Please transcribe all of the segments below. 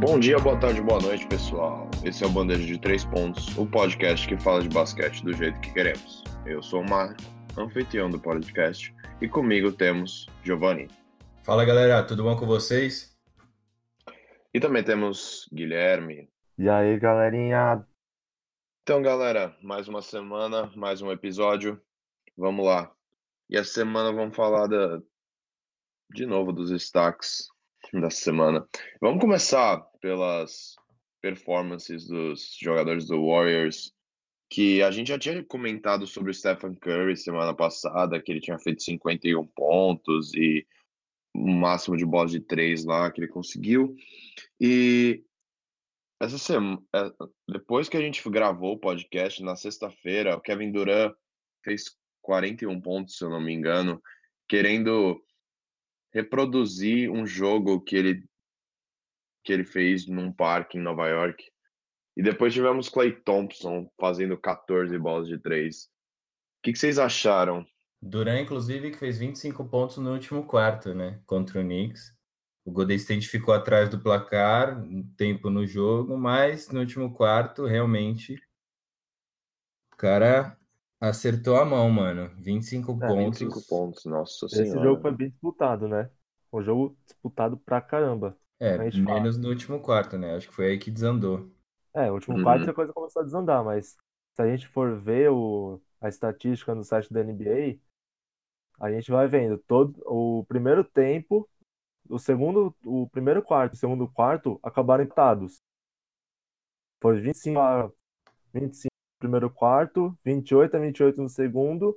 Bom dia, boa tarde, boa noite, pessoal. Esse é o Bandeja de Três Pontos, o podcast que fala de basquete do jeito que queremos. Eu sou o Marco, anfitrião do podcast, e comigo temos Giovanni. Fala galera, tudo bom com vocês? E também temos Guilherme. E aí, galerinha? Então, galera, mais uma semana, mais um episódio. Vamos lá. E essa semana vamos falar da... de novo dos destaques da semana. Vamos começar pelas performances dos jogadores do Warriors, que a gente já tinha comentado sobre o Stephen Curry semana passada, que ele tinha feito 51 pontos e um máximo de bola de três lá que ele conseguiu. E essa semana, é, depois que a gente gravou o podcast na sexta-feira, o Kevin Durant fez 41 pontos, se eu não me engano, querendo reproduzir um jogo que ele que ele fez num parque em Nova York. E depois tivemos Clay Thompson fazendo 14 bolas de três. O que, que vocês acharam? Duran, inclusive, que fez 25 pontos no último quarto, né? Contra o Knicks. O Golden State ficou atrás do placar, um tempo no jogo, mas no último quarto, realmente, o cara acertou a mão, mano. 25 É, pontos. 25 pontos, nossa Esse senhora. jogo foi bem disputado, né? Um jogo disputado pra caramba. É, A gente fala. menos no último quarto, né? Acho que foi aí que desandou. É, o último Uhum. quarto a coisa começou a desandar, mas se a gente for ver o, a estatística no site da NBA, a gente vai vendo todo o primeiro tempo, o segundo, o primeiro quarto e o segundo quarto acabaram empatados. Foi 25 a 25 no primeiro quarto, 28 a 28 no segundo,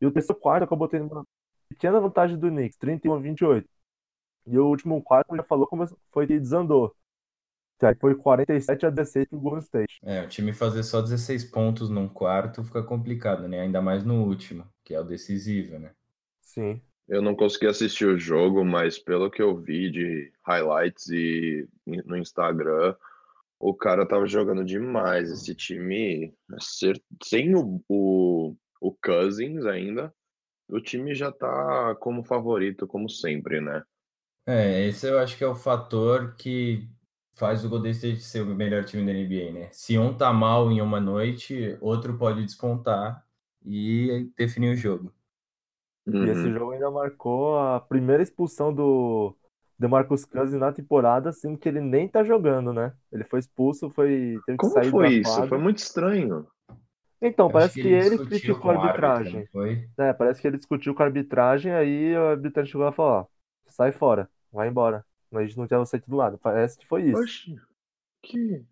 e o terceiro quarto acabou tendo uma pequena vantagem do Knicks, 31 a 28. E o último quarto, como já falou, como foi que desandou. Que aí foi 47 a 16 pro Golden State. É, o time fazer só 16 pontos num quarto fica complicado, né? Ainda mais no último, que é o decisivo, né? Sim. Eu não consegui assistir o jogo, mas pelo que eu vi de highlights e no Instagram, o cara tava jogando demais. Esse time, sem o, o, o Cousins ainda, o time já tá como favorito, como sempre, né? É, esse eu acho que é o fator que faz o Golden State ser o melhor time da NBA, né? Se um tá mal em uma noite, outro pode despontar e definir o jogo. E esse Uhum. jogo ainda marcou a primeira expulsão do DeMarcus Cousins na temporada, sendo que ele nem tá jogando, né? Ele foi expulso, foi teve que Como sair foi da isso? quadra. Foi muito estranho. Então, Acho parece que que ele ele criticou com a o árbitro, arbitragem. foi? É, parece que ele discutiu com a arbitragem, aí a arbitragem chegou lá e falou, ó, sai fora, vai embora. A gente não quer você aqui do lado. Parece que foi isso. Oxe, que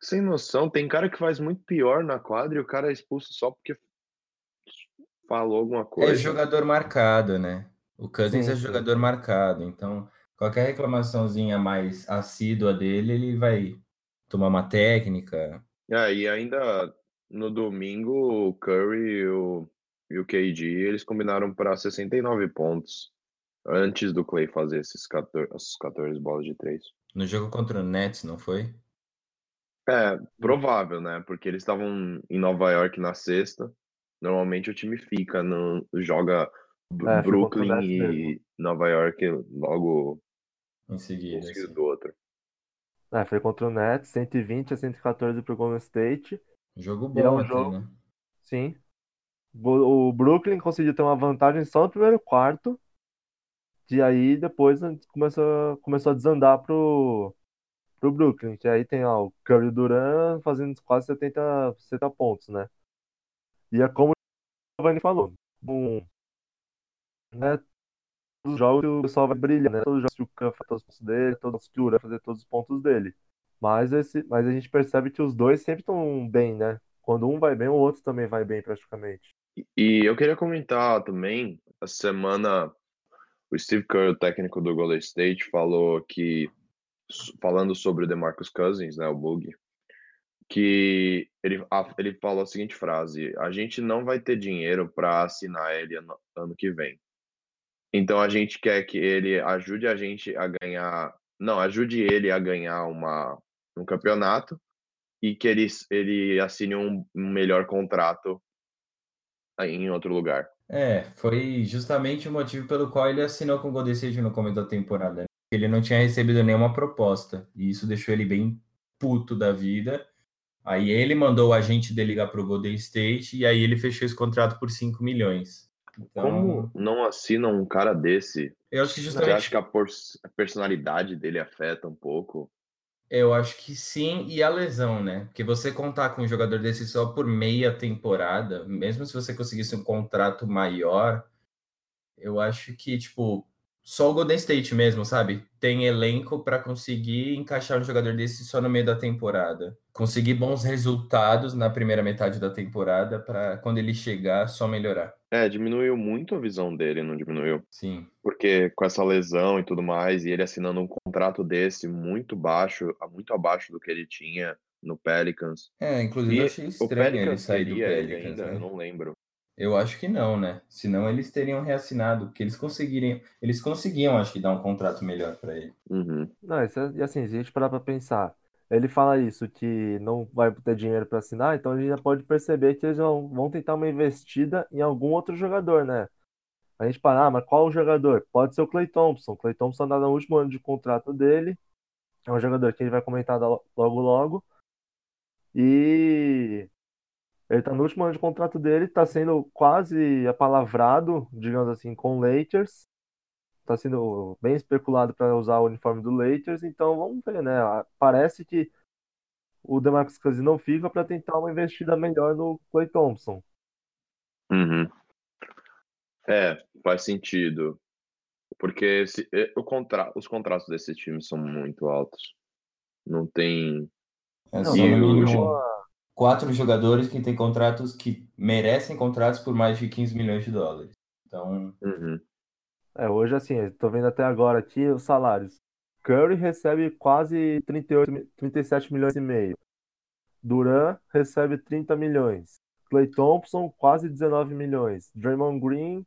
sem noção. Tem cara que faz muito pior na quadra e o cara é expulso só porque falou alguma É coisa. jogador marcado, né? O Cousins Sim, é sim. jogador marcado, então qualquer reclamaçãozinha mais assídua dele, ele vai tomar uma técnica. É, e ainda no domingo, o Curry e o, e o KD, eles combinaram para 69 pontos antes do Clay fazer esses 14, essas 14 bolas de três. No jogo contra o Nets, não foi? É, provável, né? Porque eles estavam em Nova York na sexta. Normalmente o time fica, no, joga É, Brooklyn e mesmo. Nova York logo Em um seguida. seguido assim. do outro. É, foi contra o Nets, 120 a 114 pro Golden State. Jogo é bom um até, jogo- né? Sim. O Brooklyn conseguiu ter uma vantagem só no primeiro quarto. E aí depois a gente começou, começou a desandar pro, pro Brooklyn. Que aí tem ó, o Curry o Durant fazendo quase 70, 70 pontos, né? E é como o Giovanni falou. Um, né, os jogos o pessoal vai brilhar, né? Todos os jogos que o Curry faz todos os pontos dele, todos que o fazer todos os pontos dele. Mas, esse, mas a gente percebe que os dois sempre estão bem, né? Quando um vai bem, o outro também vai bem praticamente. E eu queria comentar também, essa semana, o Steve Kerr, o técnico do Golden State, falou que, falando sobre o DeMarcus Cousins, né, o Boogie, que ele, a- ele falou a seguinte frase: a gente não vai ter dinheiro para assinar ele ano, ano que vem. Então a gente quer que ele ajude a gente a ganhar, não, ajude ele a ganhar uma, um campeonato e que ele, ele assine um, um melhor contrato em outro lugar. É, foi justamente o motivo pelo qual ele assinou com o Golden State no começo da temporada. né? ele não tinha recebido nenhuma proposta. E isso deixou ele bem puto da vida. Aí ele mandou o agente dele ligar pro Golden State e aí ele fechou esse contrato por 5 milhões. Então, Como não assina um cara desse? eu acho que Você justamente acha que a, por- a personalidade dele afeta um pouco? Eu acho que sim, e a lesão, né? Porque você contar com um jogador desse só por meia temporada, mesmo se você conseguisse um contrato maior, eu acho que, tipo, só o Golden State mesmo, sabe? Tem elenco para conseguir encaixar um jogador desse só no meio da temporada. Conseguir bons resultados na primeira metade da temporada para quando ele chegar só melhorar. É, diminuiu muito a visão dele, não diminuiu? Sim. Porque com essa lesão e tudo mais, e ele assinando um contrato desse muito baixo, muito abaixo do que ele tinha no Pelicans. É, inclusive E eu achei o estranho ele sair do Pelicans, ainda, né? eu não lembro. Eu acho que não, né? Senão eles teriam reassinado, porque eles conseguiriam, eles conseguiam, acho que, dar um contrato melhor para ele. Uhum. Não, isso é, e assim, se a gente parar pra pensar, ele fala isso, que não vai ter dinheiro pra assinar, então a gente já pode perceber que eles vão, tentar uma investida em algum outro jogador, né? A gente para, ah, mas qual o jogador? Pode ser o Clay Thompson. O Clay Thompson tá no último ano de contrato dele. É um jogador que ele vai comentar logo logo. E ele tá no último ano de contrato dele, tá sendo quase apalavrado, digamos assim, com o Lakers. Tá sendo bem especulado para usar o uniforme do Lakers, então vamos ver, né? Ah, Parece que o DeMarcus Cousins não fica para tentar uma investida melhor no Clay Thompson. Uhum. É, faz sentido. Porque se- eh, o contra, os contratos desse time são muito altos. Não tem. É Não, só e no o- mínimo quatro jogadores que têm contratos que merecem contratos por mais de 15 milhões de dólares. Então, Uhum. É, hoje assim, tô vendo até agora aqui os salários. Curry recebe quase 38, mi- 37 milhões e meio. Duran recebe 30 milhões. Clay Thompson quase 19 milhões. Draymond Green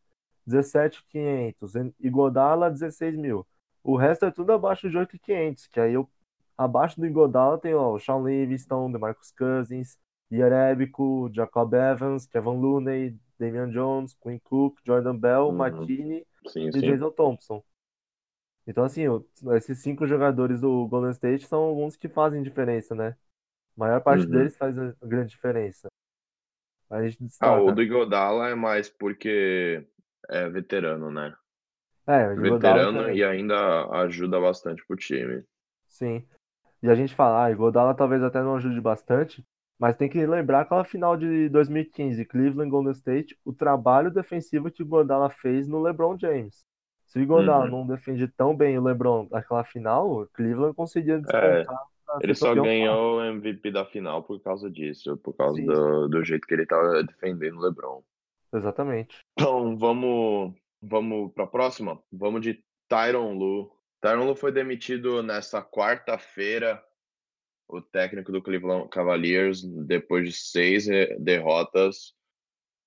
17.500. Iguodala 16 mil. O resto é tudo abaixo de 8.500, que aí eu abaixo do Iguodala tem ó, o Sean Livingston, DeMarcus Cousins, Jerebico, Jacob Evans, Kevin Looney, Damian Jones, Quinn Cook, Jordan Bell, Uhum. McKinney Sim, e sim. Jason Thompson. Então, assim, esses cinco jogadores do Golden State são alguns que fazem diferença, né? A maior parte Uhum. deles faz grande diferença. A gente Ah, o do Iguodala é mais porque é veterano, né? É, o Veterano também. e ainda ajuda bastante pro time. Sim. E a gente fala, ah, Iguodala talvez até não ajude bastante, mas tem que lembrar aquela final de 2015, Cleveland Golden State, o trabalho defensivo que o Iguodala fez no LeBron James. Se o Iguodala Uhum. não defende tão bem o LeBron naquela final, o Cleveland conseguia despontar pra Ele só ganhou o MVP da final por causa disso, por causa Sim. do, do jeito que ele tava defendendo o LeBron. Exatamente. Então, vamos, vamos para a próxima? Vamos de Tyron Lu. Tyron Lu foi demitido nessa quarta-feira, o técnico do Cleveland Cavaliers, depois de seis derrotas,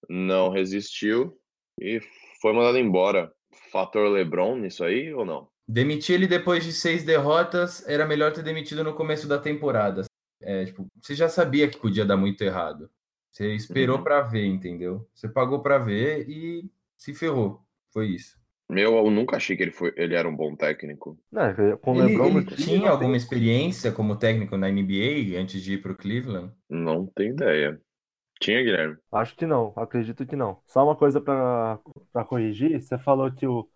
não resistiu e foi mandado embora. Fator LeBron nisso aí ou não? demitir ele depois de seis derrotas era melhor ter demitido no começo da temporada. É, tipo, você já sabia que podia dar muito errado. Você esperou Uhum. pra ver, entendeu? Você pagou pra ver e se ferrou. Foi isso. Meu, eu nunca achei que ele, foi, ele era um bom técnico. Né, com o Ele, LeBron ele tinha não alguma tem- experiência como técnico na NBA antes de ir pro Cleveland? Não tenho ideia. Tinha, Guilherme? Acho que não, acredito que não. Só uma coisa pra corrigir, você falou que o,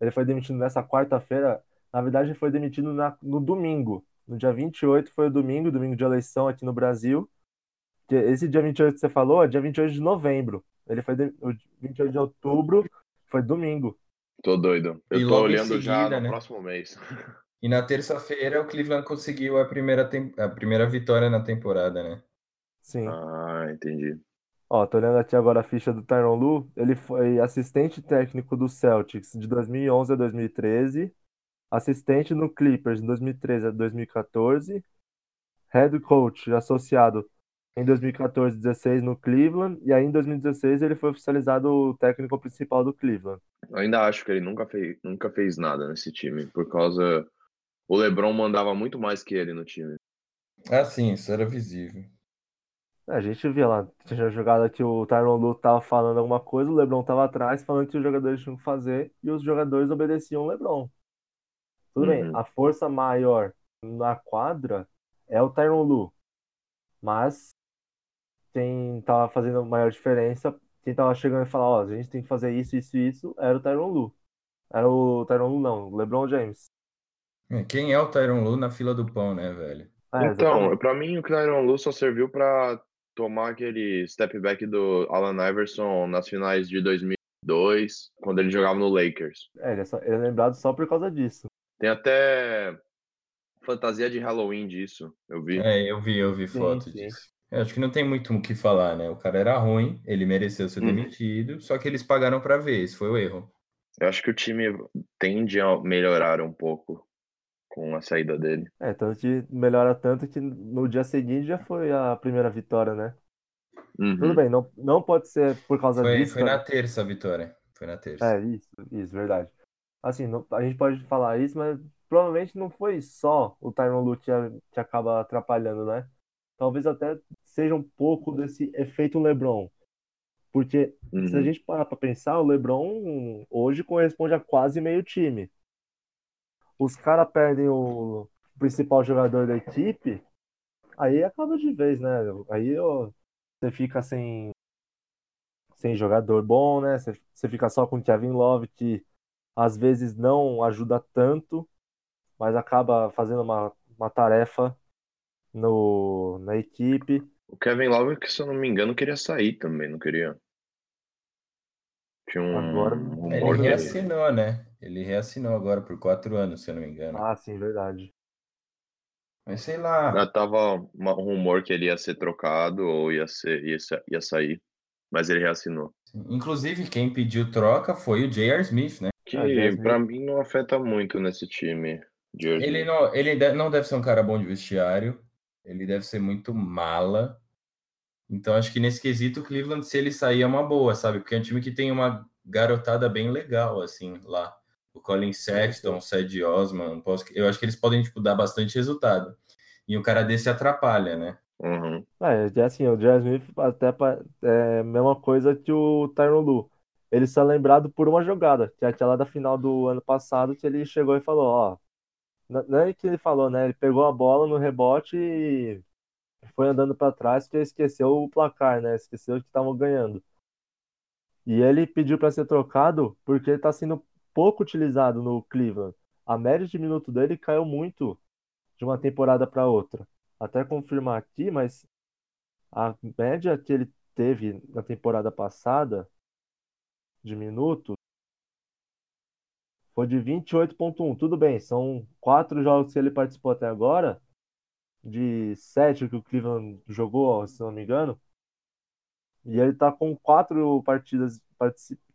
ele foi demitido nessa quarta-feira, na verdade ele foi demitido na- no domingo. No dia 28 foi o domingo, domingo de eleição aqui no Brasil. Esse dia 28 que você falou é dia 28 de novembro. Ele foi de, o 28 de outubro, foi domingo. Tô doido. Eu E tô logo em olhando já seguida, no né? próximo mês. E na terça-feira o Cleveland conseguiu a primeira, tem- a primeira vitória na temporada, né? Sim. Ah, entendi. Ó, tô olhando aqui agora a ficha do Tyronn Lue. Ele foi assistente técnico do Celtics de 2011 a 2013, assistente no Clippers de 2013 a 2014, head coach associado em 2014 e 16 no Cleveland, e aí em 2016 ele foi oficializado o técnico principal do Cleveland. Eu ainda acho que ele nunca fez, nunca fez nada nesse time, por causa. O LeBron mandava muito mais que ele no time. Ah, sim, isso era visível. É, A gente via lá, tinha jogada que o Tyronn Lue tava falando alguma coisa, o LeBron tava atrás falando que os jogadores tinham que fazer, e os jogadores obedeciam o LeBron. Tudo bem, Uhum. a força maior na quadra é o Tyron Lu. Mas quem tava fazendo maior diferença, quem tava chegando e falar, ó, a gente tem que fazer isso, isso e isso, era o Tyron Lu. Era o Tyron Lu, não, o LeBron James. É, Quem é o Tyron Lu na fila do pão, né, velho? É, Então, pra mim o Tyron Lu só serviu pra tomar aquele step back do Allen Iverson nas finais de 2002, quando ele jogava no Lakers. É, ele é, só- ele é lembrado só por causa disso. Tem até fantasia de Halloween disso, eu vi. É, eu vi, eu vi Sim, foto sim. disso. Eu acho que não tem muito o que falar, né? O cara era ruim, ele mereceu ser Uhum. demitido, só que eles pagaram pra ver, esse foi o erro. Eu acho que o time tende a melhorar um pouco com a saída dele. É, tanto que melhora tanto que no dia seguinte já foi a primeira vitória, né? Uhum. Tudo bem, não, não pode ser por causa Foi, disso. foi na cara. terça a vitória. Foi na terça. É, isso, isso, verdade. Assim, não- a gente pode falar isso, mas provavelmente não foi só o Tyron Lue que, que acaba atrapalhando, né? Talvez até seja um pouco desse efeito LeBron. Porque se a Uhum. gente parar pra pensar, o LeBron hoje corresponde a quase meio time. Os caras perdem o principal jogador da equipe, aí acaba de vez, né? Aí ó, você fica sem, sem jogador bom, né? Você, você fica só com o Kevin Love, que às vezes não ajuda tanto, mas acaba fazendo uma, uma tarefa no, na equipe. O Kevin Love, que se eu não me engano, queria sair também, não queria? Tinha um Agora- rumor Ele que ele... reassinou, né? Ele reassinou agora por quatro anos, se eu não me engano. Ah, sim, verdade. Mas sei lá. Ah, Tava um rumor que ele ia ser trocado ou ia, ser, ia, ia sair, mas ele reassinou. Inclusive, quem pediu troca foi o J.R. Smith, né? Que Ah, pra mim não afeta muito nesse time de hoje. Ele não, ele não deve ser um cara bom de vestiário. Ele deve ser muito mala. Então, acho que nesse quesito, o Cleveland, se ele sair, é uma boa, sabe? Porque é um time que tem uma garotada bem legal, assim, lá. O Colin Sexton, o Ced Osman. Eu acho que eles podem, tipo, dar bastante resultado. E um cara desse atrapalha, né? Uhum. É, assim, o J.R. Smith até é a mesma coisa que o Tyron Lue. Ele só é lembrado por uma jogada, que é aquela da final do ano passado, que ele chegou e falou, ó. Não é que ele falou, né? Ele pegou a bola no rebote e foi andando pra trás porque esqueceu o placar, né? Esqueceu que estavam ganhando. E ele pediu pra ser trocado porque ele tá sendo pouco utilizado no Cleveland. A média de minuto dele caiu muito de uma temporada para outra. Até confirmar aqui, mas a média que ele teve na temporada passada de minutos foi de 28.1. Tudo bem, são quatro jogos que ele participou até agora, de sete que o Cleveland jogou, se não me engano. E ele tá com quatro partidas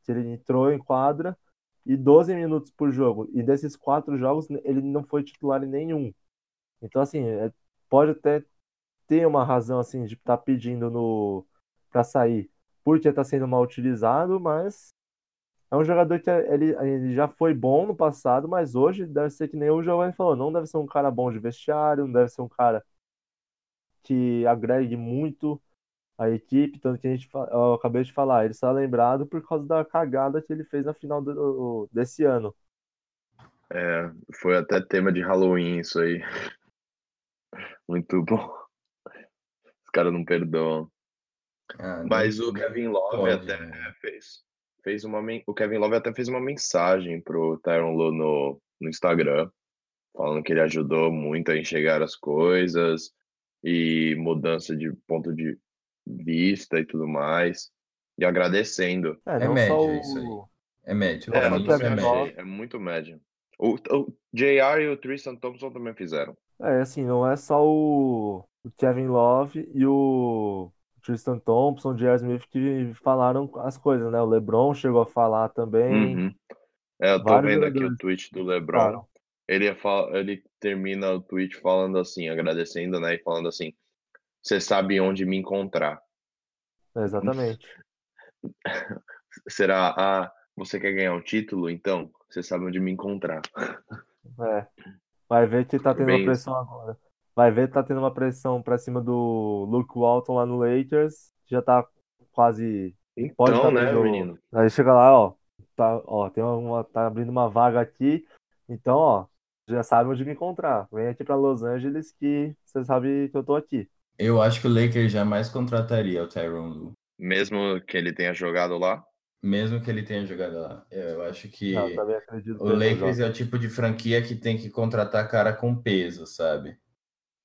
que ele entrou em quadra e 12 minutos por jogo. E desses quatro jogos, ele não foi titular em nenhum. Então, assim, é- pode até ter uma razão, assim, de estar pedindo no para sair, porque está sendo mal utilizado, mas é um jogador que é- ele, ele já foi bom no passado, mas hoje deve ser que nem o Giovanni falou, não deve ser um cara bom de vestiário, não deve ser um cara que agregue muito a equipe, tanto que a gente, eu acabei de falar, ele só é lembrado por causa da cagada que ele fez na final do- desse ano. É, foi até tema de Halloween isso aí. Muito bom. Os caras não perdoam. Ah, não- Mas o não Kevin Love pode, até né? fez, fez uma o Kevin Love até fez uma mensagem pro Tyron Lue no, no Instagram, falando que ele ajudou muito a enxergar as coisas e mudança de ponto de vista e tudo mais, e agradecendo. É, É média só isso aí. o... É médio. É, o é Kevin médio. É muito médio. O, o JR e o Tristan Thompson também fizeram. É, assim, não é só o, o Kevin Love e o Tristan Thompson, J.R. Smith que falaram as coisas, né? O LeBron chegou a falar também. Uhum. É, eu tô Vários vendo aqui o jogadores tweet do LeBron. falaram. Ele, ia fal- ele termina o tweet falando assim, agradecendo, né? E falando assim: Você sabe onde me encontrar. Exatamente. Será, ah, você quer ganhar um título? Então, você sabe onde me encontrar. É. Vai ver que tá tendo Bem pressão agora. Vai ver que tá tendo uma pressão pra cima do Luke Walton lá no Lakers. Já tá quase. Pode Então, tá né, tendo- menino? Aí chega lá, ó. Tá, ó, tem uma, tá abrindo uma vaga aqui. Então, ó, já sabe onde me encontrar. Vem aqui para Los Angeles que você sabe que eu tô aqui. Eu acho que o Lakers jamais contrataria o Tyronn Lue. Mesmo que ele tenha jogado lá? Mesmo que ele tenha jogado lá. Eu acho que Não, eu também acredito o Lakers é o tipo de franquia que tem que contratar cara com peso, sabe?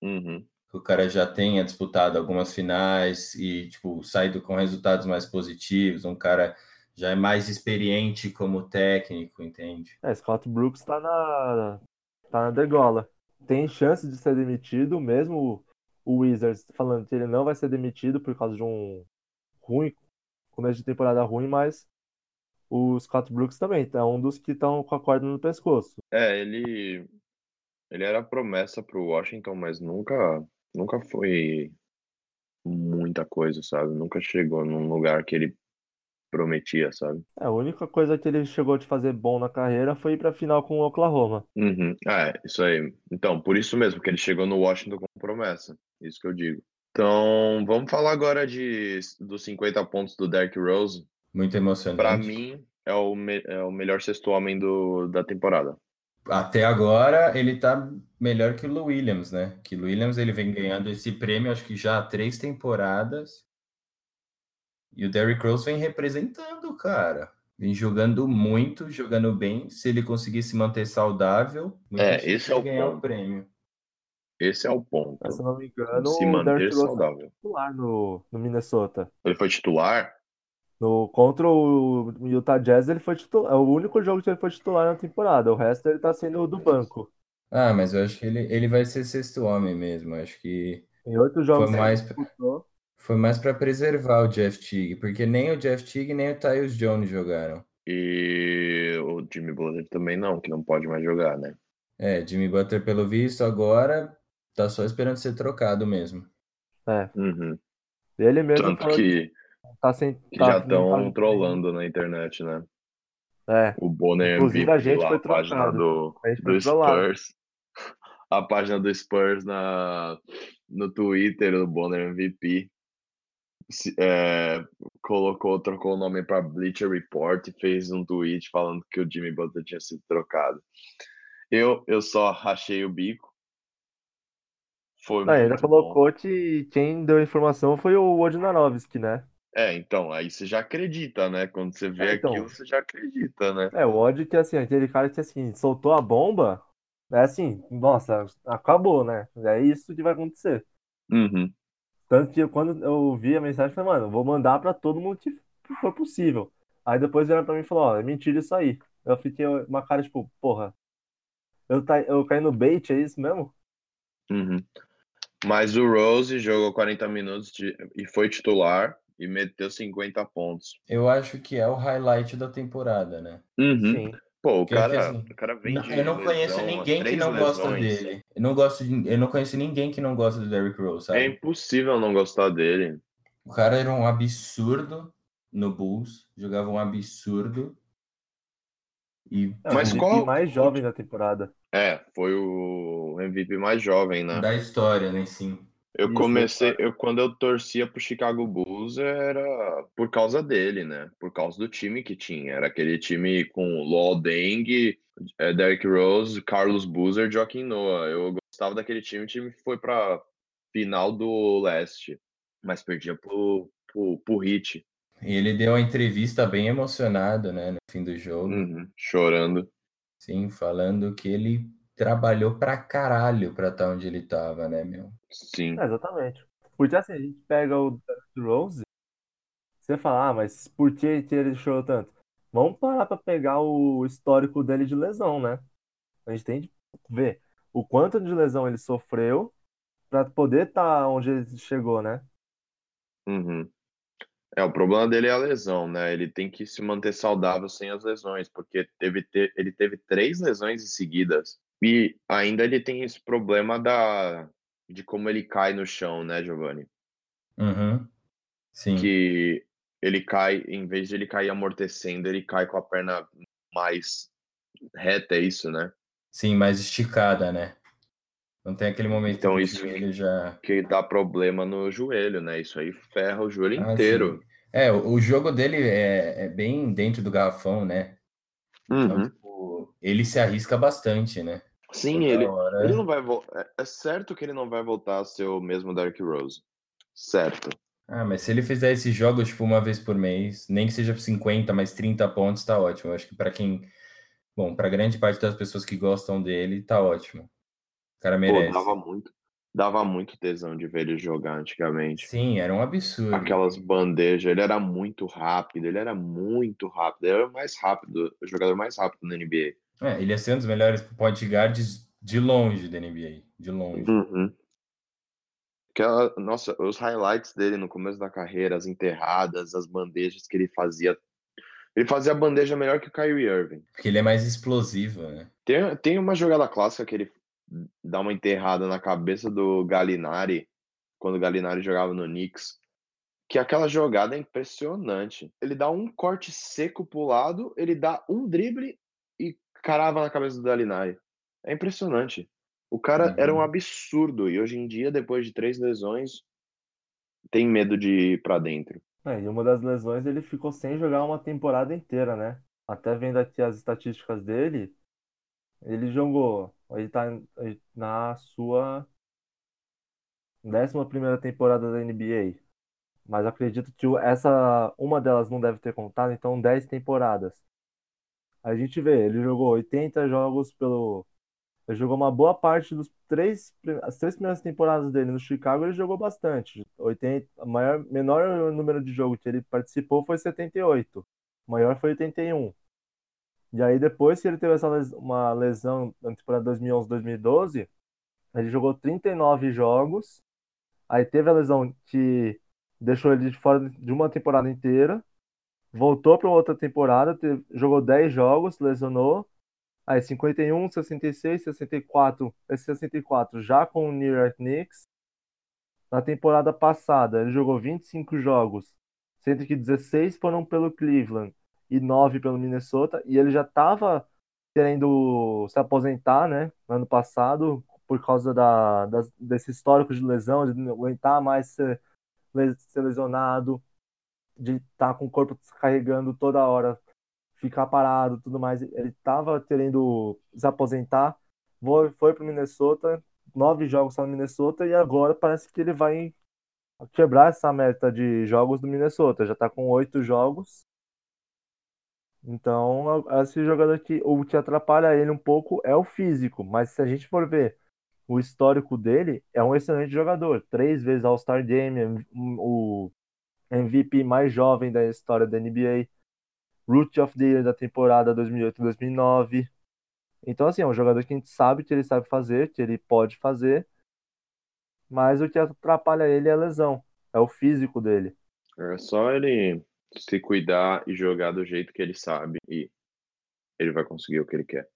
Uhum. Que o cara já tenha disputado algumas finais e, tipo, saído com resultados mais positivos, um cara já é mais experiente como técnico, entende? É, Scott Brooks tá na, tá na degola. Tem chance de ser demitido, mesmo o Wizards falando que ele não vai ser demitido por causa de um ruim, começo de temporada ruim, mas o Scott Brooks também é um dos que estão com a corda no pescoço. É, ele ele era promessa pro Washington, mas nunca nunca foi muita coisa, sabe? Nunca chegou num lugar que ele prometia, sabe? É, a única coisa que ele chegou de fazer bom na carreira foi ir pra final com o Oklahoma. Uhum. Ah, é, isso aí. Então, por isso mesmo que ele chegou no Washington com promessa. Isso que eu digo. Então, vamos falar agora de dos 50 pontos do Derrick Rose. Muito emocionante. Pra mim, é o, me- é o melhor sexto homem do, da temporada. Até agora ele tá melhor que o Lou Williams, né? Que o Williams ele vem ganhando esse prêmio acho que já há três temporadas. E o Derrick Rose vem representando, cara. Vem jogando muito, jogando bem. Se ele conseguir se manter saudável, É, esse é o ganhar o ponto. prêmio. Esse é o ponto. Mas, se não me engano, Se o manter Derrick Rose saudável. titular no, no Minnesota. Ele foi titular? No, contra o Utah Jazz, ele foi titular. É o único jogo que ele foi titular na temporada. O resto ele tá sendo do banco. Ah, mas eu acho que ele, ele vai ser sexto homem mesmo. Eu Acho que Em oito jogos Foi que mais- ele disputou, foi mais para preservar o Jeff Teague, porque nem o Jeff Teague nem o Tyus Jones jogaram. E o Jimmy Butler também não, que não pode mais jogar, né? É, Jimmy Butler, pelo visto, agora tá só esperando ser trocado mesmo. é. Uhum. Ele mesmo Tanto falou que que, tá sem. que tá- já tá estão muito trollando na internet, né? É. O Bonner Inclusive, MVP a gente lá, foi trocado. do, A gente do foi trollado. Spurs. A página do Spurs na, no Twitter, do Bonner MVP. é, colocou, trocou o nome para Bleacher Report e fez um tweet falando que o Jimmy Butler tinha sido trocado. Eu, eu só rachei o bico. Foi Não, ele colocou que quem deu a informação foi o Wojnarowski, né? É, então, aí você já acredita, né? Quando você vê É, então. aquilo, você já acredita, né? É, o Odd que assim, aquele cara que assim, soltou a bomba, é assim, nossa, acabou, né? É isso que vai acontecer. Uhum. Tanto que eu, quando eu vi a mensagem, eu falei, mano, vou mandar pra todo mundo que for possível. Aí depois vieram pra mim e falou, ó, é mentira isso aí. Eu fiquei uma cara, tipo, porra, eu, tá, eu caí no bait, é isso mesmo? Uhum. Mas o Rose jogou 40 minutos de- e foi titular e meteu 50 pontos. Eu acho que é o highlight da temporada, né? Uhum. Sim. Pô, o Porque, cara, assim, o cara vem Não, de eu não conheço lesão, ninguém que não gosta dele. Eu não gosto de, eu não conheço ninguém que não gosta do Derrick Rose, É sabe? impossível não gostar dele. O cara era um absurdo no Bulls, jogava um absurdo. E É, Mas o qual- MVP mais jovem da temporada. É, foi o MVP mais jovem, né? da história, né, sim. Eu Isso, comecei, eu quando eu torcia pro Chicago Bulls era por causa dele, né? Por causa do time que tinha. Era aquele time com Lol Deng, eh, Derrick Rose, Carlos Boozer, Joaquim Noah. Eu gostava daquele time, o time foi pra final do leste, mas perdia pro, pro, pro Heat, E ele deu uma entrevista bem emocionado, né, no fim do jogo. Uhum, chorando. Sim, falando que ele trabalhou pra caralho pra estar onde ele tava, né, meu? Sim. É, exatamente. Porque assim, a gente pega o Rose, você fala, ah, mas por que, que ele chorou tanto? Vamos parar pra pegar o histórico dele de lesão, né? A gente tem que ver o quanto de lesão ele sofreu pra poder estar onde ele chegou, né? Uhum. É, o problema dele é a lesão, né? Ele tem que se manter saudável sem as lesões, porque teve, te- ele teve três lesões em seguidas. E ainda ele tem esse problema da, de como ele cai no chão, né, Giovanni? Uhum. Sim. Que ele cai, em vez de ele cair amortecendo, ele cai com a perna mais reta, é isso, né? Sim, mais esticada, né? Não tem aquele momento Então, que isso- ele já. Que dá problema no joelho, né? Isso aí ferra o joelho Ah, inteiro. sim. É, o jogo dele é, é bem dentro do garrafão, né? Então, Uhum. tipo, ele se arrisca bastante, né? Sim, ele, hora... ele não vai voltar. É, é certo que ele não vai voltar a ser o mesmo Derrick Rose. Certo. Ah, mas se ele fizer esses jogos, tipo, uma vez por mês, nem que seja 50, mas 30 pontos, tá ótimo. Eu acho que para quem. Bom, para grande parte das pessoas que gostam dele, tá ótimo. O cara merece. Pô, dava muito, dava muito tesão de ver ele jogar antigamente. Sim, era um absurdo. Aquelas bandejas, ele era muito rápido, ele era muito rápido, ele era o mais rápido, o jogador mais rápido na NBA. É, ele ia ser um dos melhores point guards de longe da NBA, de longe. Uhum. Aquela, nossa, os highlights dele no começo da carreira, as enterradas, as bandejas que ele fazia. Ele fazia a bandeja melhor que o Kyrie Irving. Porque ele é mais explosivo, né? Tem, tem uma jogada clássica que ele dá uma enterrada na cabeça do Galinari, quando o Galinari jogava no Knicks, que aquela jogada é impressionante. Ele dá um corte seco pro lado, ele dá um drible carava na cabeça do Galinari. É impressionante. O cara uhum. era um absurdo e hoje em dia, depois de três lesões, tem medo de ir para dentro. É, e uma das lesões ele ficou sem jogar uma temporada inteira, né? Até vendo aqui as estatísticas dele, ele jogou, ele tá na sua décima primeira temporada da NBA. Mas acredito que essa uma delas não deve ter contado, então 10 temporadas. A gente vê, ele jogou 80 jogos pelo ele jogou uma boa parte dos três, as três primeiras temporadas dele no Chicago, ele jogou bastante. 80, a maior, menor número de jogos que ele participou foi 78. O maior foi 81. E aí depois que ele teve essa uma lesão na temporada 2011-2012, ele jogou 39 jogos. Aí teve a lesão que deixou ele de fora de uma temporada inteira. Voltou para outra temporada, teve, jogou 10 jogos, lesionou. Aí 51, 66, 64, 64 já com o New York Knicks. Na temporada passada, ele jogou 25 jogos, sendo que 16 foram pelo Cleveland e 9 pelo Minnesota, e ele já estava querendo se aposentar, né, no ano passado, por causa da, da, desse histórico de lesão, de não aguentar mais ser, ser lesionado, de estar tá com o corpo descarregando toda hora ficar parado tudo mais. Ele estava querendo se aposentar, foi para Minnesota, nove jogos só no Minnesota, e agora parece que ele vai quebrar essa meta de jogos do Minnesota. Já está com oito jogos. Então, esse jogador que o que atrapalha ele um pouco é o físico, mas se a gente for ver o histórico dele, é um excelente jogador. Três vezes All-Star Game, o MVP mais jovem da história da NBA. Root of the Year da temporada 2008-2009. Então, assim, é um jogador que a gente sabe que ele sabe fazer, que ele pode fazer, mas o que atrapalha ele é a lesão, é o físico dele. É só ele se cuidar e jogar do jeito que ele sabe e ele vai conseguir o que ele quer.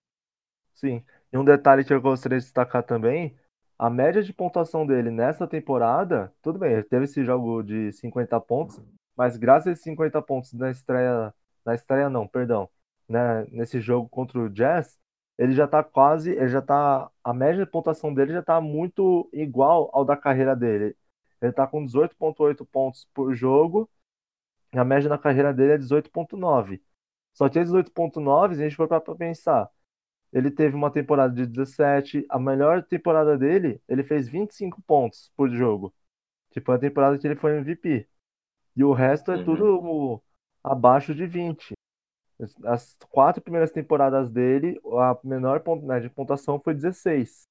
Sim. E um detalhe que eu gostaria de destacar também, a média de pontuação dele nessa temporada, tudo bem, ele teve esse jogo de 50 pontos, mas graças a esses 50 pontos na estreia na estreia não, perdão, né, nesse jogo contra o Jazz, ele já tá quase, ele já tá, a média de pontuação dele já tá muito igual ao da carreira dele. Ele tá com 18.8 pontos por jogo, a média na carreira dele é 18.9. Só que 18.9, se a gente for para pensar, ele teve uma temporada de 17, a melhor temporada dele, ele fez 25 pontos por jogo. Tipo, a temporada que ele foi MVP. E o resto é uhum. tudo abaixo de 20. As quatro primeiras temporadas dele, a menor né, de pontuação foi 16.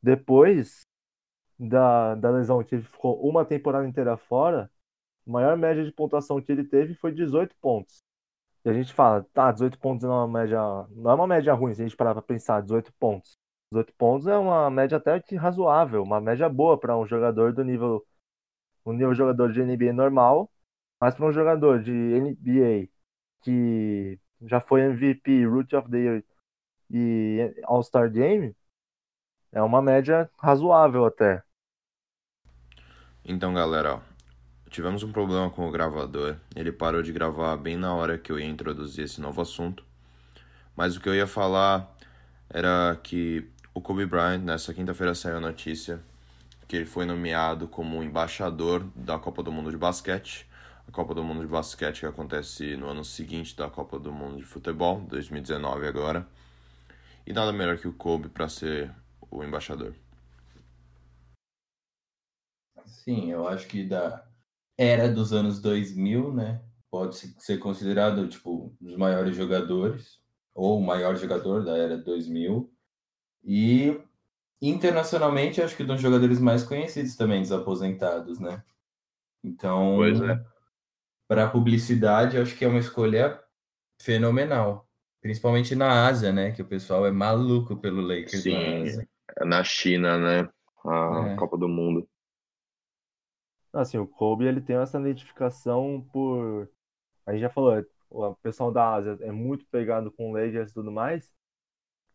Depois da, da lesão, que ele ficou uma temporada inteira fora, a maior média de pontuação que ele teve foi 18 pontos. E a gente fala, tá, 18 pontos não é uma média, não é uma média ruim se a gente parar para pensar, 18 pontos. 18 pontos é uma média até que razoável, uma média boa para um jogador do nível um nível jogador de NBA normal mas para um jogador de NBA que já foi MVP, Root of the Year e All-Star Game, é uma média razoável até. Então, galera, ó, tivemos um problema com o gravador. Ele parou de gravar bem na hora que eu ia introduzir esse novo assunto. Mas o que eu ia falar era que o Kobe Bryant, nessa quinta-feira, saiu a notícia que ele foi nomeado como embaixador da Copa do Mundo de Basquete a Copa do Mundo de Basquete que acontece no ano seguinte da Copa do Mundo de Futebol, 2019 agora. E nada melhor que o Kobe para ser o embaixador. Sim, eu acho que da era dos anos 2000, né? Pode ser considerado tipo um dos maiores jogadores ou o maior jogador da era 2000. E internacionalmente, acho que um dos jogadores mais conhecidos também dos aposentados, né? Então, é. para publicidade, acho que é uma escolha fenomenal, principalmente na Ásia, né? Que o pessoal é maluco pelo Lakers Sim, na Ásia. Na China, né? A é. Copa do Mundo. Assim, o Kobe ele tem essa identificação por. A gente já falou, o pessoal da Ásia é muito pegado com Lakers e tudo mais.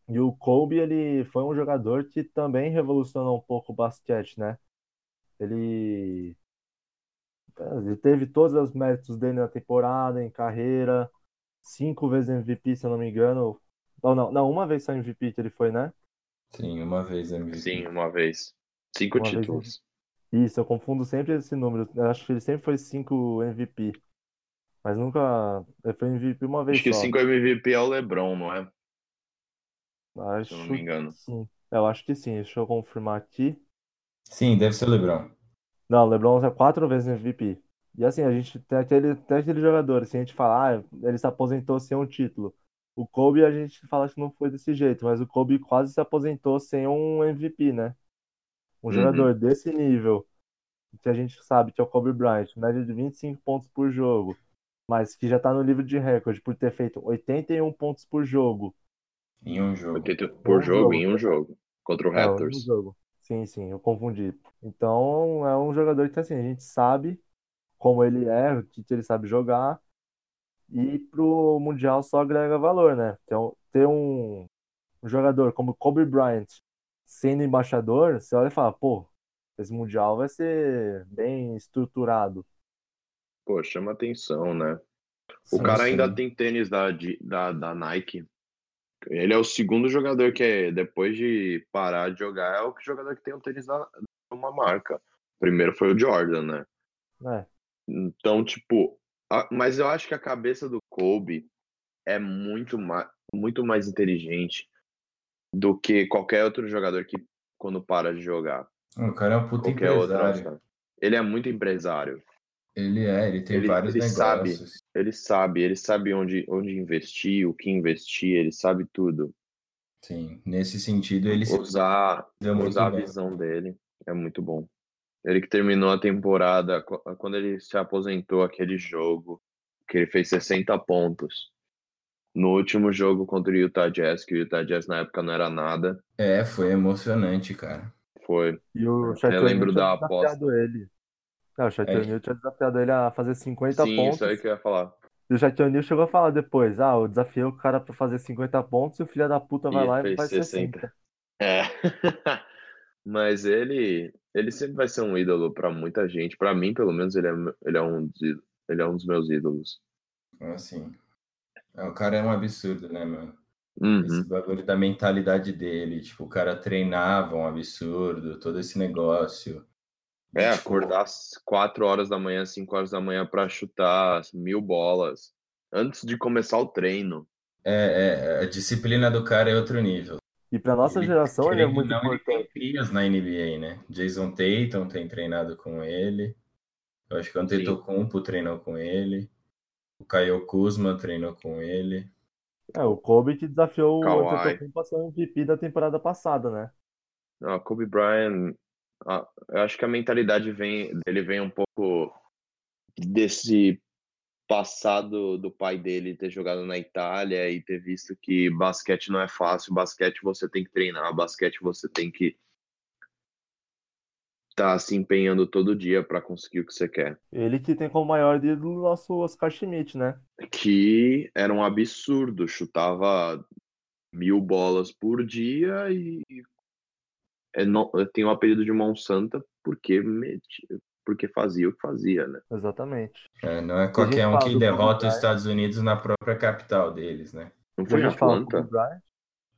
E o Kobe ele foi um jogador que também revolucionou um pouco o basquete, né? Ele ele teve todos os méritos dele na temporada, em carreira, cinco vezes MVP, se eu não me engano. Não, não, não uma vez só MVP que ele foi, né? Sim, uma vez MVP. Sim, uma vez. Cinco uma títulos. Vez... Isso, eu confundo sempre esse número. Eu acho que ele sempre foi cinco MVP. Mas nunca. Ele foi MVP uma vez acho só. Acho que cinco MVP é o LeBron, não é? Acho se eu não me engano. Sim. Eu acho que sim. Deixa eu confirmar aqui. Sim, deve ser o LeBron. Não, o LeBron é quatro vezes MVP. E assim, a gente tem aquele, tem aquele jogador, assim, a gente fala, ah, ele se aposentou sem um título. O Kobe a gente fala que não foi desse jeito, mas o Kobe quase se aposentou sem um MVP, né? Um uhum. jogador desse nível, que a gente sabe que é o Kobe Bryant, média de 25 pontos por jogo, mas que já tá no livro de recorde por ter feito 81 pontos por jogo. Em um jogo. 80 por jogo, jogo, em um jogo. Contra o Raptors. É, um jogo. Sim, sim, eu confundi. Então, é um jogador que assim, a gente sabe como ele é, o que ele sabe jogar, e pro Mundial só agrega valor, né? Então, ter um, um jogador como Kobe Bryant sendo embaixador, você olha e fala, pô, esse Mundial vai ser bem estruturado. Pô, chama atenção, né? O sim, cara sim. ainda tem tênis da, da, da Nike. Ele é o segundo jogador que, é, depois de parar de jogar, é o jogador que tem o tênis da uma marca. Primeiro foi o Jordan, né? É. Então, tipo, a, mas eu acho que a cabeça do Kobe é muito mais, muito mais inteligente do que qualquer outro jogador que quando para de jogar. O cara é um puta qualquer empresário. Outro, ele é muito empresário. Ele é, ele tem ele, vários ele negócios. Sabe, ele sabe, ele sabe onde, onde investir, o que investir, ele sabe tudo. Sim, nesse sentido ele usar, usar a visão dele é muito bom. Ele que terminou a temporada, quando ele se aposentou aquele jogo, que ele fez 60 pontos. No último jogo contra o Utah Jazz, que o Utah Jazz na época não era nada. É, foi emocionante, cara. Foi. E o Eu lembro da aposta. Ele. Não, o Shaquille é. O'Neal tinha desafiado ele a fazer 50 Sim, pontos. isso aí que eu ia falar. E o Shaquille O'Neal chegou a falar depois, ah, eu desafiei o cara pra fazer 50 pontos e o filho da puta vai e lá e faz 60. 60. É. Mas ele, ele sempre vai ser um ídolo para muita gente. Para mim, pelo menos, ele é, ele é, um, dos, ele é um dos meus ídolos. Assim. O cara é um absurdo, né, mano? Uhum. Esse bagulho da mentalidade dele. Tipo, o cara treinava um absurdo, todo esse negócio. É, tipo... acordar às 4 horas da manhã, 5 horas da manhã para chutar mil bolas. Antes de começar o treino. É, é, a disciplina do cara é outro nível. E para nossa ele, geração ele é muito não, importante. Ele tem na NBA, né? Jason Tatum tem treinado com ele. Eu acho que o Antetokounmpo treinou com ele. O Caio Kuzma treinou com ele. É, o Kobe que desafiou Kawhi. o Antetokounmpo a ser o MVP da temporada passada, né? Não, Kobe Bryant, eu acho que a mentalidade vem, dele vem um pouco desse passado do pai dele ter jogado na Itália e ter visto que basquete não é fácil, basquete você tem que treinar, basquete você tem que tá se empenhando todo dia para conseguir o que você quer. Ele que tem como maior ídolo o nosso Oscar Schmidt, né? Que era um absurdo, chutava mil bolas por dia e é, não, tem o apelido de mão santa porque porque fazia o que fazia, né? Exatamente. É, não é qualquer um que derrota os Estados Unidos na própria capital deles, né? Não foi em Atlanta?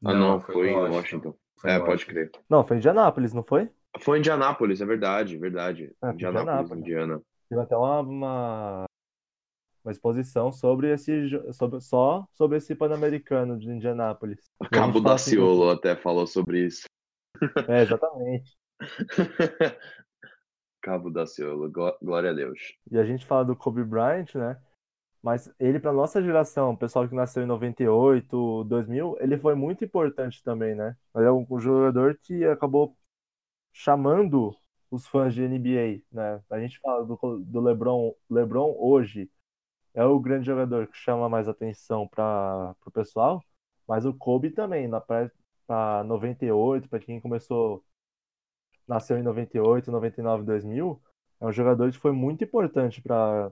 Ah, não, não foi, foi, em Washington. Washington. Foi é, Washington. pode crer. Não, foi em Indianápolis, não foi? Foi em Indianápolis, é verdade, verdade. É, Indianápolis, Indiana. Teve até uma, uma, uma exposição sobre esse sobre, só sobre esse Pan-Americano de Indianápolis. O Cabo Daciolo assim, até falou sobre isso. É, exatamente. Cabo Daciolo, glória a Deus. E a gente fala do Kobe Bryant, né? Mas ele, para nossa geração, o pessoal que nasceu em 98, 2000, ele foi muito importante também, né? Ele é um jogador que acabou chamando os fãs de NBA, né? A gente fala do, do LeBron, LeBron hoje é o grande jogador que chama mais atenção para o pessoal, mas o Kobe também, na para 98, para quem começou nasceu em 98, 99, 2000, é um jogador que foi muito importante para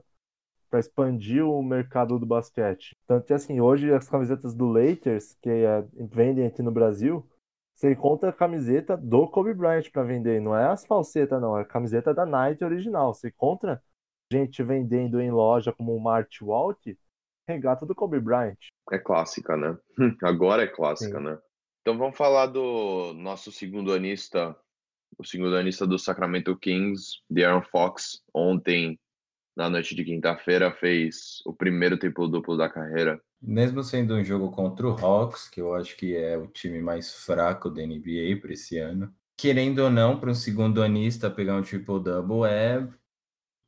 para expandir o mercado do basquete. Tanto que, assim, hoje as camisetas do Lakers, que é, vendem aqui no Brasil, você encontra a camiseta do Kobe Bryant para vender. Não é as falsetas, não. É a camiseta da Nike original. Você encontra gente vendendo em loja como um Mart Walt, regata do Kobe Bryant. É clássica, né? Agora é clássica, Sim. né? Então vamos falar do nosso segundo anista, o segundo anista do Sacramento Kings, De'Aaron Fox. Ontem na noite de quinta-feira, fez o primeiro triplo-duplo da carreira. Mesmo sendo um jogo contra o Hawks, que eu acho que é o time mais fraco da NBA para esse ano, querendo ou não, para um segundo anista pegar um triple-double é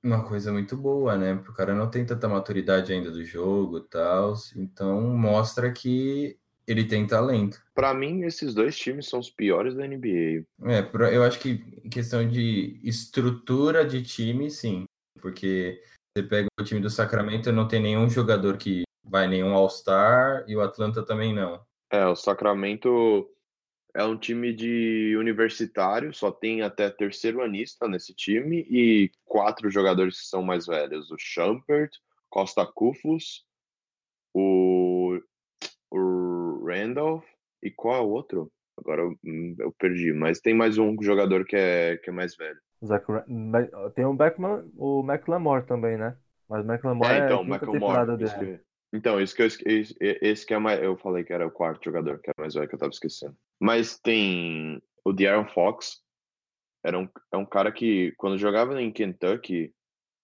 uma coisa muito boa, né? Porque o cara não tem tanta maturidade ainda do jogo e tal, então mostra que ele tem talento. Para mim, esses dois times são os piores da NBA. É, eu acho que em questão de estrutura de time, sim porque você pega o time do Sacramento e não tem nenhum jogador que vai nenhum All-Star e o Atlanta também não. É, o Sacramento é um time de universitário, só tem até terceiro anista nesse time e quatro jogadores que são mais velhos: o Shumpert, Costa Kufus, o, o Randolph e qual é o outro? Agora eu, eu perdi, mas tem mais um jogador que é, que é mais velho. Zach, tem o Beckman, o McLemore também, né? Mas o McLemore é, então, é a quinta temporada dele. Então, isso que eu esse, esse que é mais, eu falei que era o quarto jogador, que é mais velho que eu tava esquecendo. Mas tem o De'Aaron Fox, era um, é um cara que quando jogava em Kentucky,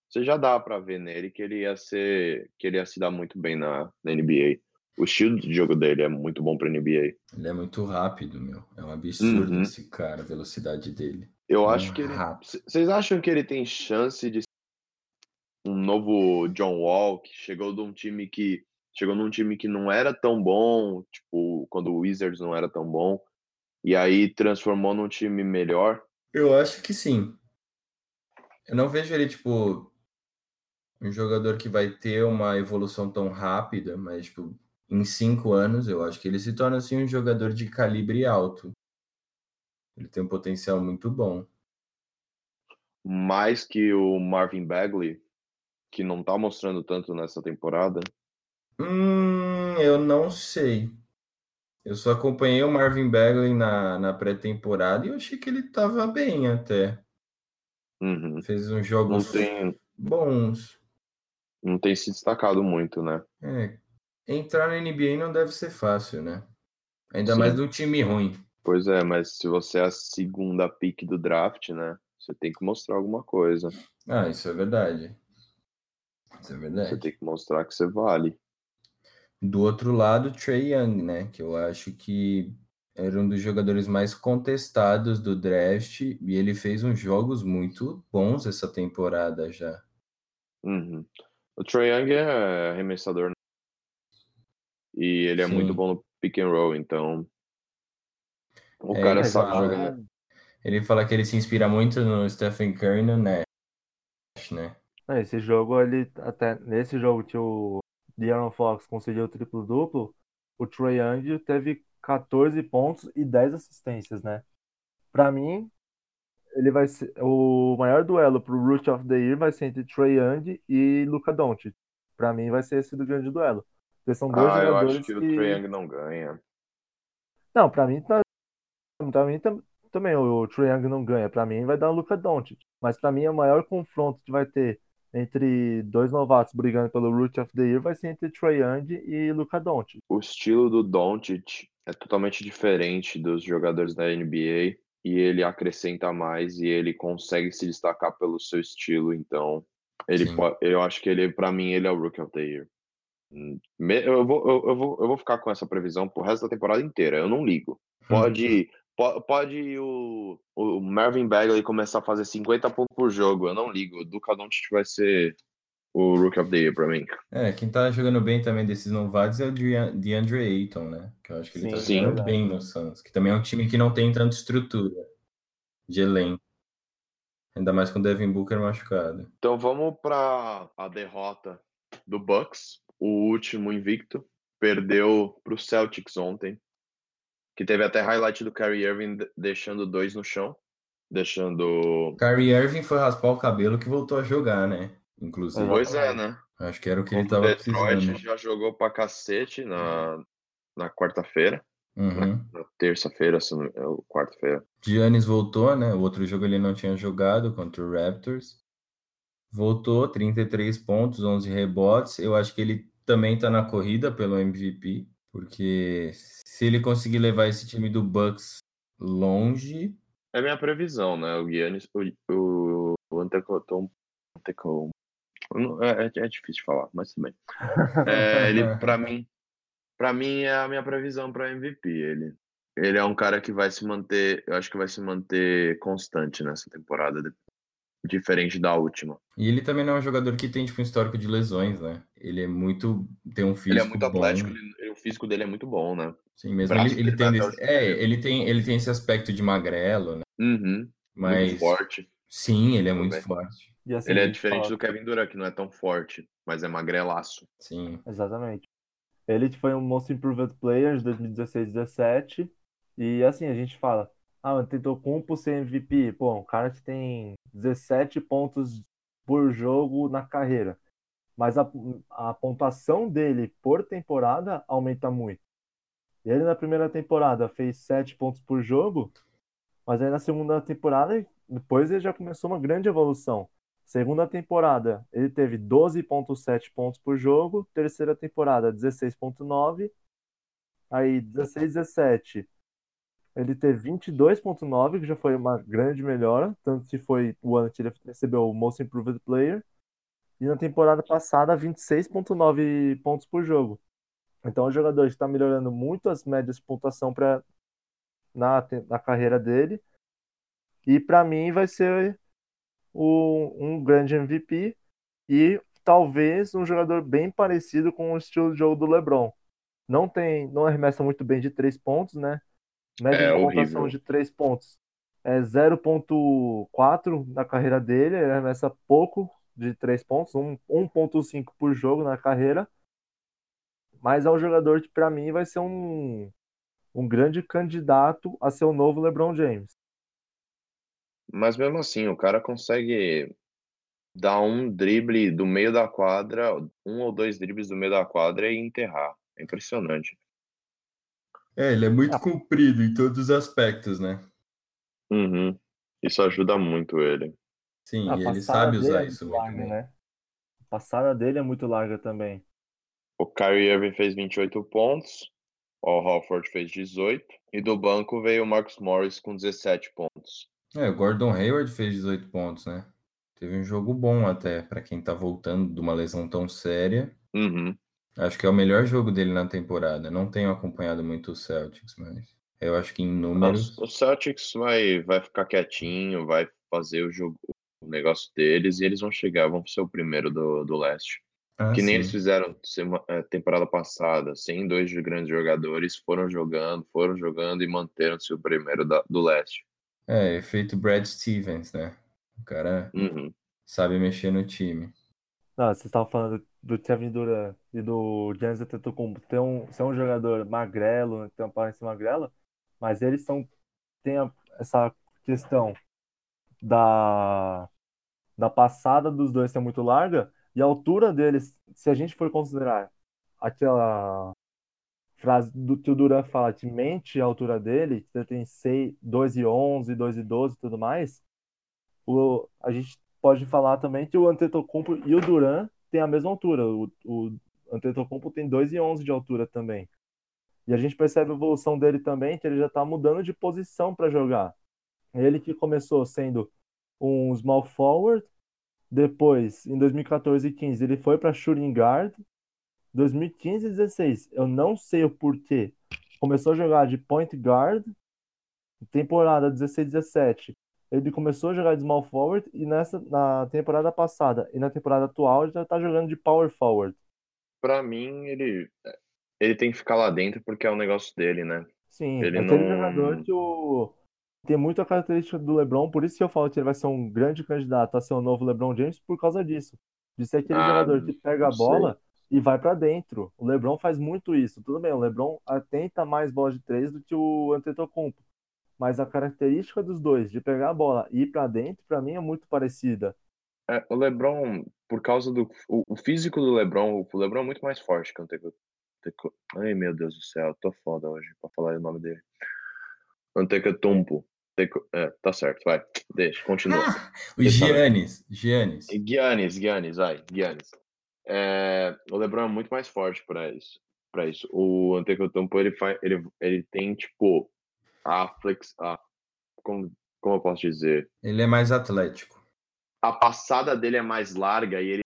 você já dá para ver nele que ele ia ser, que ele ia se dar muito bem na, na NBA. O estilo de jogo dele é muito bom para NBA. Ele é muito rápido, meu. É um absurdo uhum. esse cara, a velocidade dele. Eu é acho que ele. Vocês acham que ele tem chance de um novo John Wall que chegou de um time que chegou num time que não era tão bom, tipo, quando o Wizards não era tão bom, e aí transformou num time melhor? Eu acho que sim. Eu não vejo ele, tipo, um jogador que vai ter uma evolução tão rápida, mas, tipo, em cinco anos, eu acho que ele se torna assim um jogador de calibre alto. Ele tem um potencial muito bom. Mais que o Marvin Bagley, que não tá mostrando tanto nessa temporada? Hum, eu não sei. Eu só acompanhei o Marvin Bagley na, na pré-temporada e eu achei que ele tava bem até. Uhum. Fez uns jogos não tem, bons. Não tem se destacado muito, né? É, entrar na NBA não deve ser fácil, né? Ainda Sim. mais num time ruim. Pois é, mas se você é a segunda pick do draft, né? Você tem que mostrar alguma coisa. Ah, isso é verdade. Isso é verdade. Você tem que mostrar que você vale. Do outro lado, Trey Young, né? Que eu acho que era um dos jogadores mais contestados do draft e ele fez uns jogos muito bons essa temporada já. Uhum. O Trey Young é arremessador e ele é Sim. muito bom no pick and roll, então o é, cara sabe fala, jogar. Ele fala que ele se inspira muito no Stephen Curry no Nash, né? É, esse jogo, ele até nesse jogo que o De'Aaron Fox conseguiu o triplo-duplo, o Trae Young teve 14 pontos e 10 assistências, né? Para mim, ele vai ser o maior duelo pro Root of the Year vai ser entre Trae Young e Luca Doncic. Para mim vai ser esse do grande duelo. Porque são dois ah, jogadores eu acho que, que... o Trae Young não ganha. Não, para mim tá para mim também o Trae Young não ganha. Para mim vai dar o Luca Doncic. Mas para mim o maior confronto que vai ter entre dois novatos brigando pelo Root of the Year vai ser entre Trae Young e Luca Doncic. O estilo do Doncic é totalmente diferente dos jogadores da NBA e ele acrescenta mais e ele consegue se destacar pelo seu estilo, então Ele pode, eu acho que ele, para mim, ele é o Rookie of the Year. Eu vou, eu, eu vou, eu vou ficar com essa previsão pro resto da temporada inteira. Eu não ligo. Pode, po- pode o, o Marvin Bagley começar a fazer 50 pontos por jogo. Eu não ligo. O Duca Doncic vai ser o Rookie of the Year pra mim. É, quem tá jogando bem também desses novatos é o Dea- DeAndre Ayton, né? Que eu acho que ele tá Sim, jogando verdade. bem no Suns, que também é um time que não tem tanta estrutura de elenco. Ainda mais com o Devin Booker machucado. Então vamos para a derrota do Bucks, o último invicto. Perdeu pro Celtics ontem, que teve até highlight do Kyrie Irving de- deixando dois no chão, deixando. Kyrie Irving foi raspar o cabelo que voltou a jogar, né? Inclusive. Pois é, né? Acho que era o que ele Contra o tava Detroit precisando. já jogou pra cacete na, na quarta-feira, Uhum. na terça-feira, não- é o quarta-feira. Giannis voltou, né? O outro jogo ele não tinha jogado contra o Raptors. Voltou, 33 pontos, 11 rebotes. Eu acho que ele também tá na corrida pelo MVP, porque se ele conseguir levar esse time do Bucks longe, É minha previsão, né? O Giannis, o, o, Antetokounmpo, Antetokounmpo- é, é, é difícil de falar, mas tudo bem. É, ele, pra mim, para mim é a minha previsão para MVP. Ele, ele é um cara que vai se manter, eu acho que vai se manter constante nessa temporada, diferente da última. E ele também não é um jogador que tem tipo um histórico de lesões, né? Ele é muito tem um físico Ele é muito bom. atlético, ele- físico dele é muito bom, né? Sim, mesmo ele, ele tem até esse- é, ele tem ele tem esse aspecto de magrelo, né? Uhum, Mas muito forte. sim, ele é muito Também. forte. E assim, Ele é diferente fala- do Kevin Durant, que não é tão forte, mas é magrelaço. Sim. Exatamente. Ele foi um Most Improved Player de 2016-17. E assim, a gente fala, ah, o Antetokounmpo ser MVP. Pô, um cara que tem 17 pontos por jogo na carreira. Mas a, a pontuação dele por temporada aumenta muito. Ele na primeira temporada fez 7 pontos por jogo, mas aí na segunda temporada, depois ele já começou uma grande evolução. Segunda temporada, ele teve 12,7 pontos por jogo. Terceira temporada, 16,9. Aí, 16, 17, ele teve 22,9, que já foi uma grande melhora. Tanto que foi o ano que ele recebeu o Most Improved Player. E na temporada passada, 26,9 pontos por jogo. Então, o jogador está melhorando muito as médias de pontuação pra, na, na carreira dele. E para mim, vai ser o, um grande MVP e talvez um jogador bem parecido com o estilo de jogo do LeBron. Não tem, não arremessa muito bem de três pontos, né? Média É de pontuação horrível. de três pontos é 0.4 na carreira dele, ele arremessa pouco de três pontos, um- 1.5 por jogo na carreira. Mas é um jogador que para mim vai ser um um grande candidato a ser o novo LeBron James. Mas mesmo assim, o cara consegue dar um drible do meio da quadra, um ou dois dribles do meio da quadra e enterrar. É impressionante. É, ele é muito Ah. comprido em todos os aspectos, né? Uhum. Isso ajuda muito ele. Sim, A e ele sabe usar é isso muito muito larga, bem. né? A passada dele é muito larga também. O Kyrie Irving fez 28 pontos, o Horford fez 18, e do banco veio o Marcus Morris com 17 pontos. É, o Gordon Hayward fez 18 pontos, né? Teve um jogo bom até, pra quem tá voltando de uma lesão tão séria. Uhum. Acho que é o melhor jogo dele na temporada. Não tenho acompanhado muito o Celtics, mas eu acho que em números. O Celtics vai, vai ficar quietinho, vai fazer o jogo, o negócio deles, e eles vão chegar, vão ser o primeiro do, do leste. Ah, que nem sim. eles fizeram sema- eh, temporada passada, sem dois de grandes jogadores, foram jogando, foram jogando e manteram-se o primeiro da- do leste. É, efeito Brad Stevens, né? O cara Uhum. sabe mexer no time. Não, vocês estavam falando do Kevin Durant e do Giannis Antetokounmpo ter um, ser um jogador magrelo, ter uma aparência magrela, mas eles são tem a- essa questão da da passada dos dois ser muito larga e a altura deles, se a gente for considerar aquela frase do que o Durant fala que mente a altura dele, que tem 6, 2 e 11, 2 e 12 e tudo mais, o, a gente pode falar também que o Antetokounmpo e o Durant têm a mesma altura. O, o Antetokounmpo tem 2 e 11 de altura também. E a gente percebe a evolução dele também, que ele já está mudando de posição para jogar. Ele que começou sendo um small forward, Depois, em 2014 e 15, ele foi para shooting guard. 2015 e 16, eu não sei o porquê. Começou a jogar de point guard. Temporada 16 17, ele começou a jogar de small forward e nessa na temporada passada e na temporada atual ele já tá jogando de power forward. Pra mim, ele ele tem que ficar lá dentro porque é o negócio dele, né? Sim, Ele é aquele não- jogador que o... tem muita característica do LeBron, por isso que eu falo que ele vai ser um grande candidato a ser o novo LeBron James por causa disso. De ser aquele Ah, jogador que pega a não sei. bola e vai pra dentro. O LeBron faz muito isso. Tudo bem, o LeBron tenta mais bola de três do que o Antetokounmpo. Mas a característica dos dois de pegar a bola e ir pra dentro, pra mim é muito parecida. É, o LeBron, por causa do o, o físico do LeBron, o LeBron é muito mais forte que o. Anteco- Ai, meu Deus do céu, tô foda hoje pra falar o nome dele. Antetokounmpo. É, tá certo, vai. Deixa, continua. O eu ver. Giannis, Giannis. Giannis, Giannis, vai, Giannis. É, o LeBron é muito mais forte para isso. Para isso, o Antetokounmpo ele faz, ele, ele tem tipo a flex, a, como, como eu posso dizer, Ele é mais atlético. a passada dele é mais larga e ele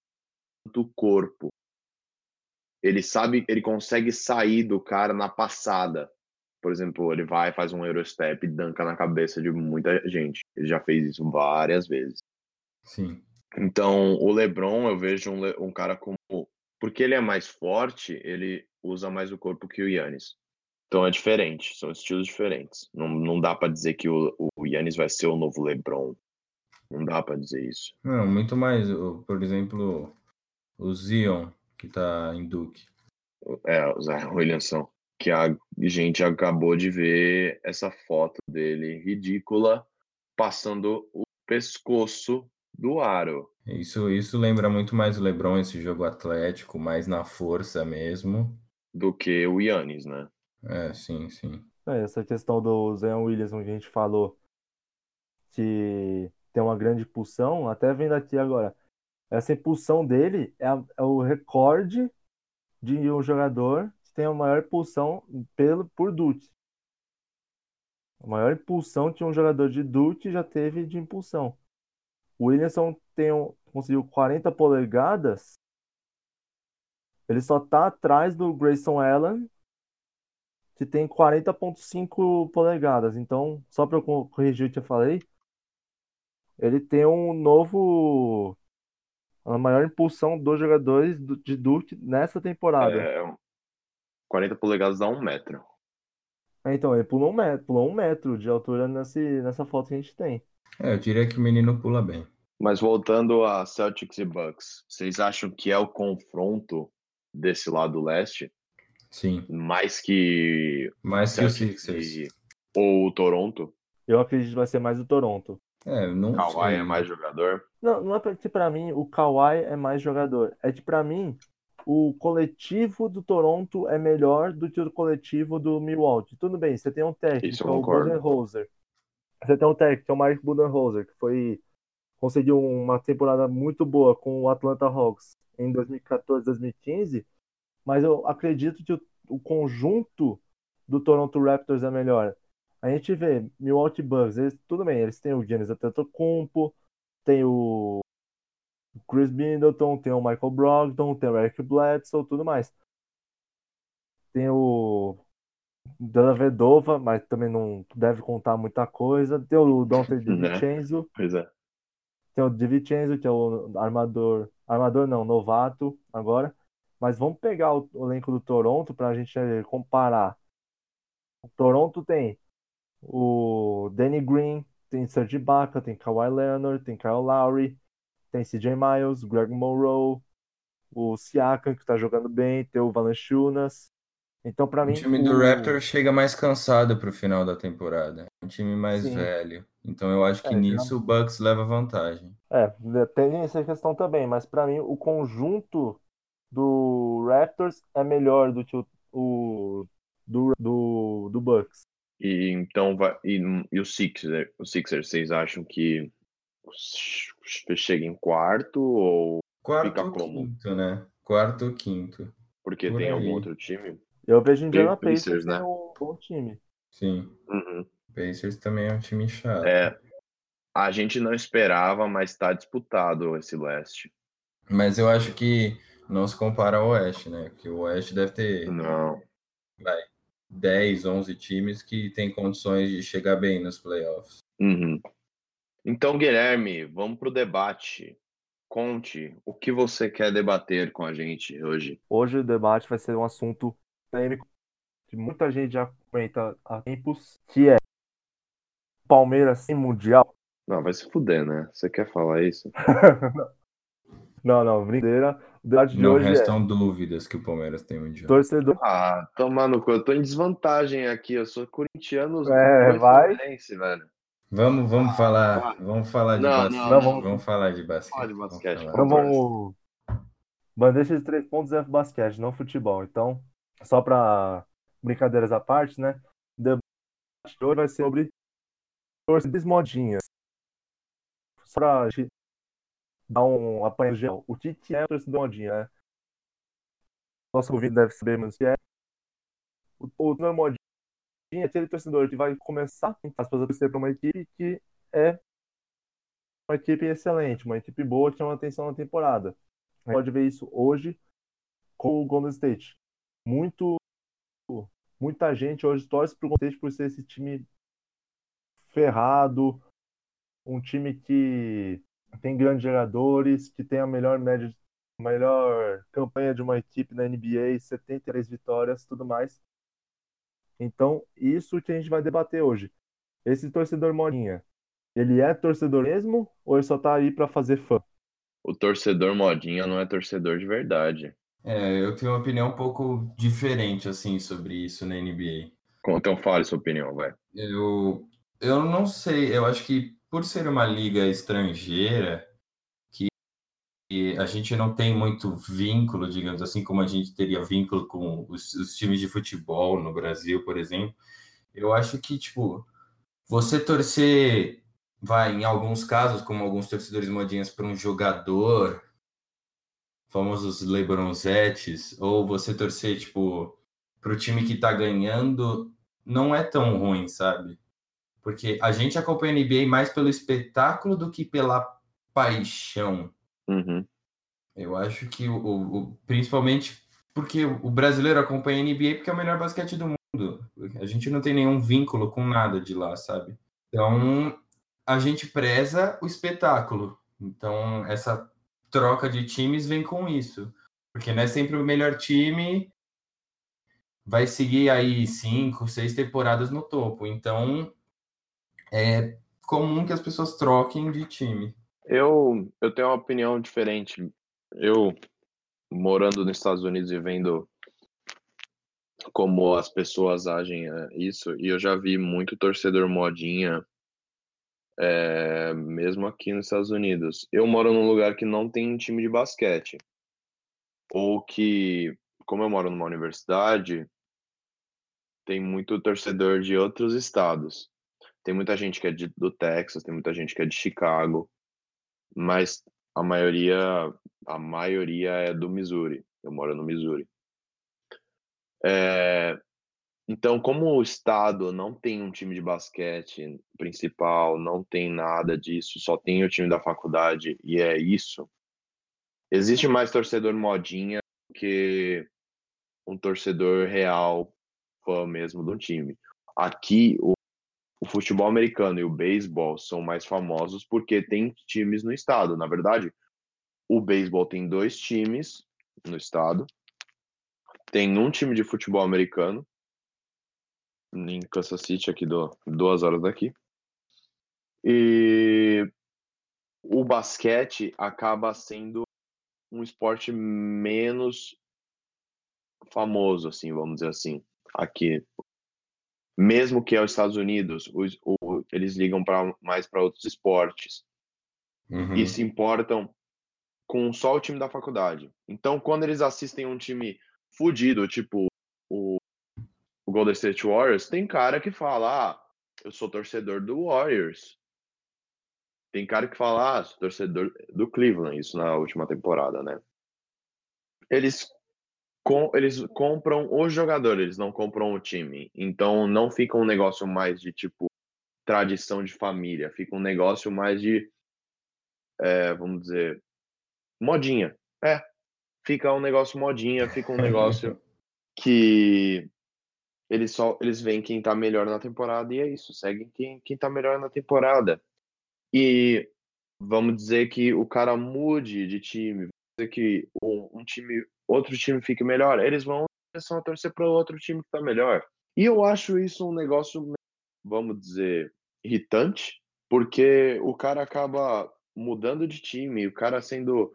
do corpo. Ele sabe, ele consegue sair do cara na passada. Por exemplo, ele vai, faz um Eurostep e danca na cabeça de muita gente. Ele já fez isso várias vezes. Sim. Então, o LeBron, eu vejo um, um cara como. Porque ele é mais forte, ele usa mais o corpo que o Yannis. Então é diferente, são estilos diferentes. Não, não dá pra dizer que o, o Yannis vai ser o novo LeBron. Não dá pra dizer isso. Não, muito mais. Por exemplo, o Zion, que tá em Duke. É, o Zion Williamson. Que a gente acabou de ver essa foto dele ridícula passando o pescoço do aro. Isso, isso lembra muito mais o LeBron, esse jogo atlético, mais na força mesmo. Do que o Yannis, né? É, sim, sim. É, essa questão do Zion Williamson que a gente falou, que tem uma grande impulsão, até vendo aqui agora, essa impulsão dele é, é o recorde de um jogador tem a maior impulsão pelo, por Duke. A maior impulsão que um jogador de Duke já teve de impulsão. O Williamson tem conseguiu 40 polegadas, ele só tá atrás do Grayson Allen, que tem 40.5 polegadas. Então, só para eu co- corrigir o que eu falei, ele tem um novo a maior impulsão dos jogadores do- de Duke nessa temporada. É, 40 polegadas dá um metro. É, Então, ele pulou um metro, pulou um metro de altura nesse, nessa foto que a gente tem. É, eu diria que o menino pula bem. Mas voltando a Celtics e Bucks, vocês acham que é o confronto desse lado leste Sim. mais que Mais que o Celtics Sixers. e- ou o Toronto? Eu acredito que vai ser mais o Toronto. É, não Kawhi sei. é mais jogador? Não, não é porque pra mim o Kawhi é mais jogador. É que pra mim o coletivo do Toronto é melhor do que o coletivo do Milwaukee. Tudo bem, você tem um técnico, que é o. Budenholzer. Você tem um técnico, que é o Mike Budenholzer, que foi conseguiu uma temporada muito boa com o Atlanta Hawks em 2014, 2015, mas eu acredito que o, o conjunto do Toronto Raptors é melhor. A gente vê Milwaukee Bucks, eles, tudo bem, eles têm o Giannis Antetokounmpo, tem o Chris Middleton, tem o Michael Brogdon, tem o Eric Bledsoe, tudo mais. Tem o Della Vedova, mas também não deve contar muita coisa. Tem o Dante Né? DiVincenzo, Pois é. tem o DiVincenzo, que é o armador, armador não, novato agora. Mas vamos pegar o, o elenco do Toronto para a gente eh, comparar. O Toronto tem o Danny Green, tem Serge Ibaka, tem Kawhi Leonard, tem Kyle Lowry, tem CJ Miles, Greg Monroe, o Siakam, que tá jogando bem, tem o Valanciunas. Então, para O mim, time do o- Raptor chega mais cansado pro final da temporada. Um time mais Sim. velho. Então eu acho que É, nisso o Bucks leva vantagem. É, tem essa questão também, mas para mim o conjunto do Raptors é melhor do que o, o do, do, do Bucks. E então vai. E, e o Sixers, o Sixers, vocês acham que chega em quarto ou Quarto Fica ou como? quinto, né? Quarto ou quinto. porque Por tem aí. algum outro time? Eu vejo o Indiana Pacers, Pacers né? um bom time. Sim. Uhum. Pacers também é um time chato. É. a gente não esperava, mas está disputado esse leste. Mas eu acho que não se compara ao Oeste, né? Porque o Oeste deve ter Não. vai, 10, 11 times que têm condições de chegar bem nos playoffs. Uhum. Então, Guilherme, vamos para o debate. Conte o que você quer debater com a gente hoje. Hoje o debate vai ser um assunto polêmico que muita gente já comenta há tempos, que é Palmeiras sem Mundial. Não, vai se fuder, né? Você quer falar isso? Não, não, brincadeira. O debate de Não hoje é restam dúvidas que o Palmeiras tem mundial. torcedor. Ah, tomar no cu. Eu tô em desvantagem aqui. Eu sou corintiano. É, vai. Fluminense, velho. Vamos, vamos falar, vai. vamos falar de Não, basquete. não, não. vamos... falar de basquete. Fala de vamos basquete, falar. Então vamos. Bandeja de três pontos é basquete, não futebol. Então, só para brincadeiras à parte, né? O debate de hoje vai ser sobre torcidas modinhas. Só pra gente dar um apanhado geral. O que, que é torcida modinha, né? Nosso ouvido deve saber, mas o que é. O, o torcedor modinha é aquele torcedor que vai começar a torcer para uma equipe que é uma equipe excelente, uma equipe boa que chama atenção na temporada. Gente pode ver isso hoje com o Golden State. Muito, muita gente hoje torce para o Golden State por ser esse time ferrado, um time que tem grandes jogadores, que tem a melhor média, melhor campanha de uma equipe na NBA, 73 vitórias, tudo mais. Então, isso que a gente vai debater hoje. Esse torcedor modinha, ele é torcedor mesmo ou ele só tá aí para fazer fã? O torcedor modinha não é torcedor de verdade. É, eu tenho uma opinião um pouco diferente assim sobre isso na NBA. Então fale sua opinião, vai. Eu, eu não sei, eu acho que por ser uma liga estrangeira, a gente não tem muito vínculo, digamos assim, como a gente teria vínculo com os, os times de futebol no Brasil, por exemplo, eu acho que, tipo, você torcer, vai, em alguns casos, como alguns torcedores modinhas, para um jogador, famosos Lebronzetes, ou você torcer, tipo, para o time que tá ganhando, não é tão ruim, sabe? Porque a gente acompanha a NBA mais pelo espetáculo do que pela paixão. Uhum. Eu acho que o, o- principalmente porque o brasileiro acompanha a NBA porque é o melhor basquete do mundo. A gente não tem nenhum vínculo com nada de lá, sabe? Então a gente preza o espetáculo. Então essa troca de times vem com isso, porque não é sempre o melhor time vai seguir aí cinco, seis temporadas no topo. Então é comum que as pessoas troquem de time. Eu, eu tenho uma opinião diferente. Eu, morando nos Estados Unidos e vendo como as pessoas agem é, isso, e eu já vi muito torcedor modinha, é, mesmo aqui nos Estados Unidos. Eu moro num lugar que não tem time de basquete, ou que, como eu moro numa universidade, tem muito torcedor de outros estados. Tem muita gente que é de- do Texas, tem muita gente que é de Chicago, mas a maioria, a maioria é do Missouri. Eu moro no Missouri. É, então, como o estado não tem um time de basquete principal, não tem nada disso, só tem o time da faculdade e é isso. Existe mais torcedor modinha que um torcedor real, fã mesmo do time. Aqui, o, o futebol americano e o beisebol são mais famosos porque tem times no estado. Na verdade, o beisebol tem dois times no estado. Tem um time de futebol americano em Kansas City, aqui do duas horas daqui. E o basquete acaba sendo um esporte menos famoso, assim, vamos dizer assim, aqui. Mesmo que é os Estados Unidos, os, o, eles ligam pra, mais para outros esportes Uhum. e se importam com só o time da faculdade. Então, quando eles assistem um time fudido, tipo o, o Golden State Warriors, tem cara que fala: ah, eu sou torcedor do Warriors. Tem cara que fala: ah, sou torcedor do Cleveland, isso na última temporada, né? Eles, com, eles compram o jogador, eles não compram o time. Então, não fica um negócio mais de tipo tradição de família, fica um negócio mais de, é, vamos dizer, modinha. É, fica um negócio modinha, fica um negócio que eles só eles veem quem tá melhor na temporada e é isso, seguem quem, quem tá melhor na temporada. E vamos dizer que o cara mude de time, que um, um time, outro time fique melhor, eles vão começar a torcer para outro time que tá melhor. E eu acho isso um negócio, vamos dizer, irritante, porque o cara acaba mudando de time, o cara sendo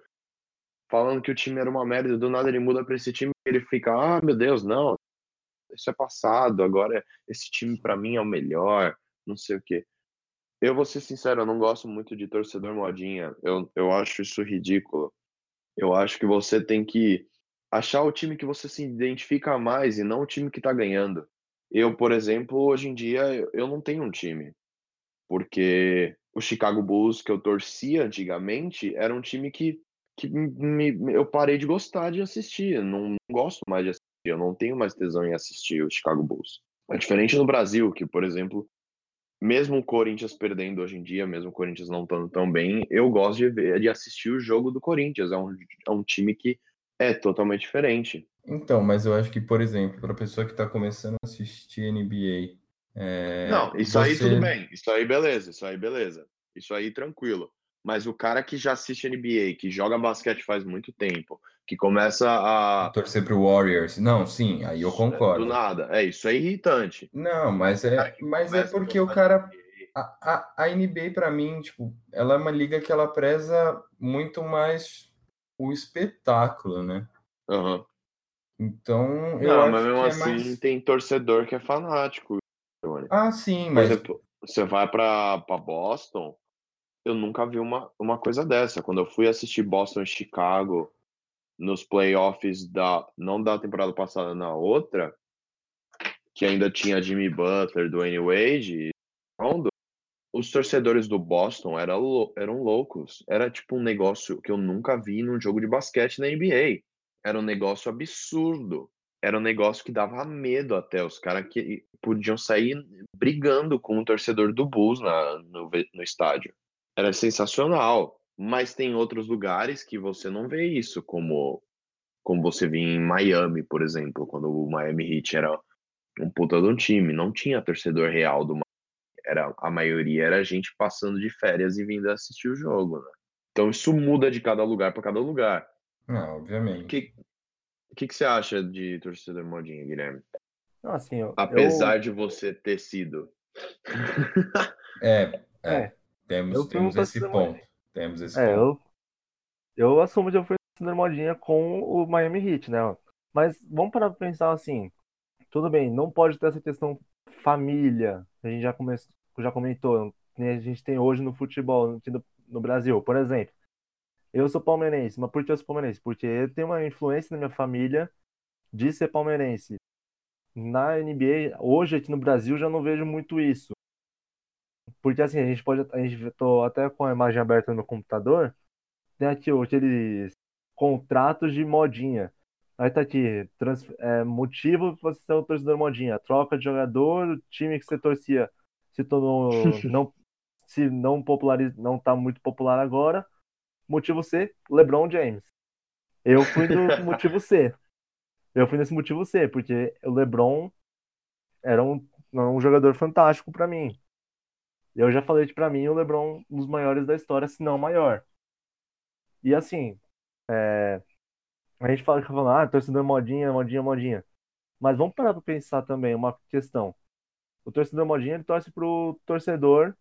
falando que o time era uma merda, do nada ele muda para esse time ele fica, ah, meu Deus, não, isso é passado, agora esse time para mim é o melhor, não sei o quê. Eu vou ser sincero, eu não gosto muito de torcedor modinha. Eu, eu acho isso ridículo. Eu acho que você tem que achar o time que você se identifica mais e não o time que tá ganhando. Eu, por exemplo, hoje em dia, eu não tenho um time. Porque o Chicago Bulls, que eu torcia antigamente, era um time que, que me, eu parei de gostar de assistir. Não, não gosto mais de assistir. Eu não tenho mais tesão em assistir o Chicago Bulls. É diferente no Brasil, que, por exemplo, mesmo o Corinthians perdendo hoje em dia, mesmo o Corinthians não estando tão bem, eu gosto de ver, de assistir o jogo do Corinthians. É um, é um time que é totalmente diferente. Então, mas eu acho que, por exemplo, para a pessoa que está começando a assistir NBA. É, não, isso você... aí tudo bem. Isso aí beleza, isso aí beleza. Isso aí tranquilo. Mas o cara que já assiste NBA, que joga basquete faz muito tempo, que começa a. Torcer pro Warriors. Não, sim, aí eu concordo. Do nada. É, isso é irritante. Não, mas é, mas é porque o cara. A, a, a NBA, para mim, tipo, ela é uma liga que ela preza muito mais o espetáculo, né? Uhum. Então, eu Não, acho mas mesmo que assim, é mais... tem torcedor que é fanático. Ah, sim, Por mas. exemplo, você vai para Boston, eu nunca vi uma, uma coisa dessa. Quando eu fui assistir Boston e Chicago nos playoffs da não da temporada passada na outra, que ainda tinha Jimmy Butler, Dwayne Wade, os torcedores do Boston eram, eram loucos. Era tipo um negócio que eu nunca vi num jogo de basquete na NBA. Era um negócio absurdo. Era um negócio que dava medo até. Os caras que podiam sair brigando com o torcedor do Bulls na, no, no estádio. Era sensacional. Mas tem outros lugares que você não vê isso, como, como você vê em Miami, por exemplo, quando o Miami Heat era um puta de um time. Não tinha torcedor real do Miami. Era, a maioria era gente passando de férias e vindo assistir o jogo, né? Então isso muda de cada lugar para cada lugar. Não, obviamente. O que, que, que você acha de torcedor modinha, Guilherme? Não, assim, eu, Apesar eu... de você ter sido. é, é, É, temos, temos esse ponto. modinha. Temos esse É, ponto. eu, eu assumo que eu fui torcedor modinha com o Miami Heat, né? Mas vamos parar pra pensar assim. Tudo bem, não pode ter essa questão família. A gente já, come... já comentou, nem a gente tem hoje no futebol no, no Brasil. Por exemplo, eu sou palmeirense, mas por que eu sou palmeirense? Porque eu tenho uma influência na minha família de ser palmeirense. Na NBA, hoje aqui no Brasil, já não vejo muito isso. Porque assim, a gente pode. A gente tô até com a imagem aberta no computador. Tem aqui aqueles contratos de modinha. Aí tá aqui, trans, é, motivo pra você ser um torcedor modinha. Troca de jogador, time que você torcia se tornou. não, se não populariza, não tá muito popular agora. Motivo C, LeBron James. Eu fui do motivo C. Eu fui nesse motivo C, porque o LeBron era um, um jogador fantástico para mim. Eu já falei que para mim o LeBron um dos maiores da história, se não o maior. E assim, é, a gente fala que falando, ah, torcedor modinha, modinha, modinha. Mas vamos parar para pensar também uma questão. O torcedor modinha ele torce pro torcedor,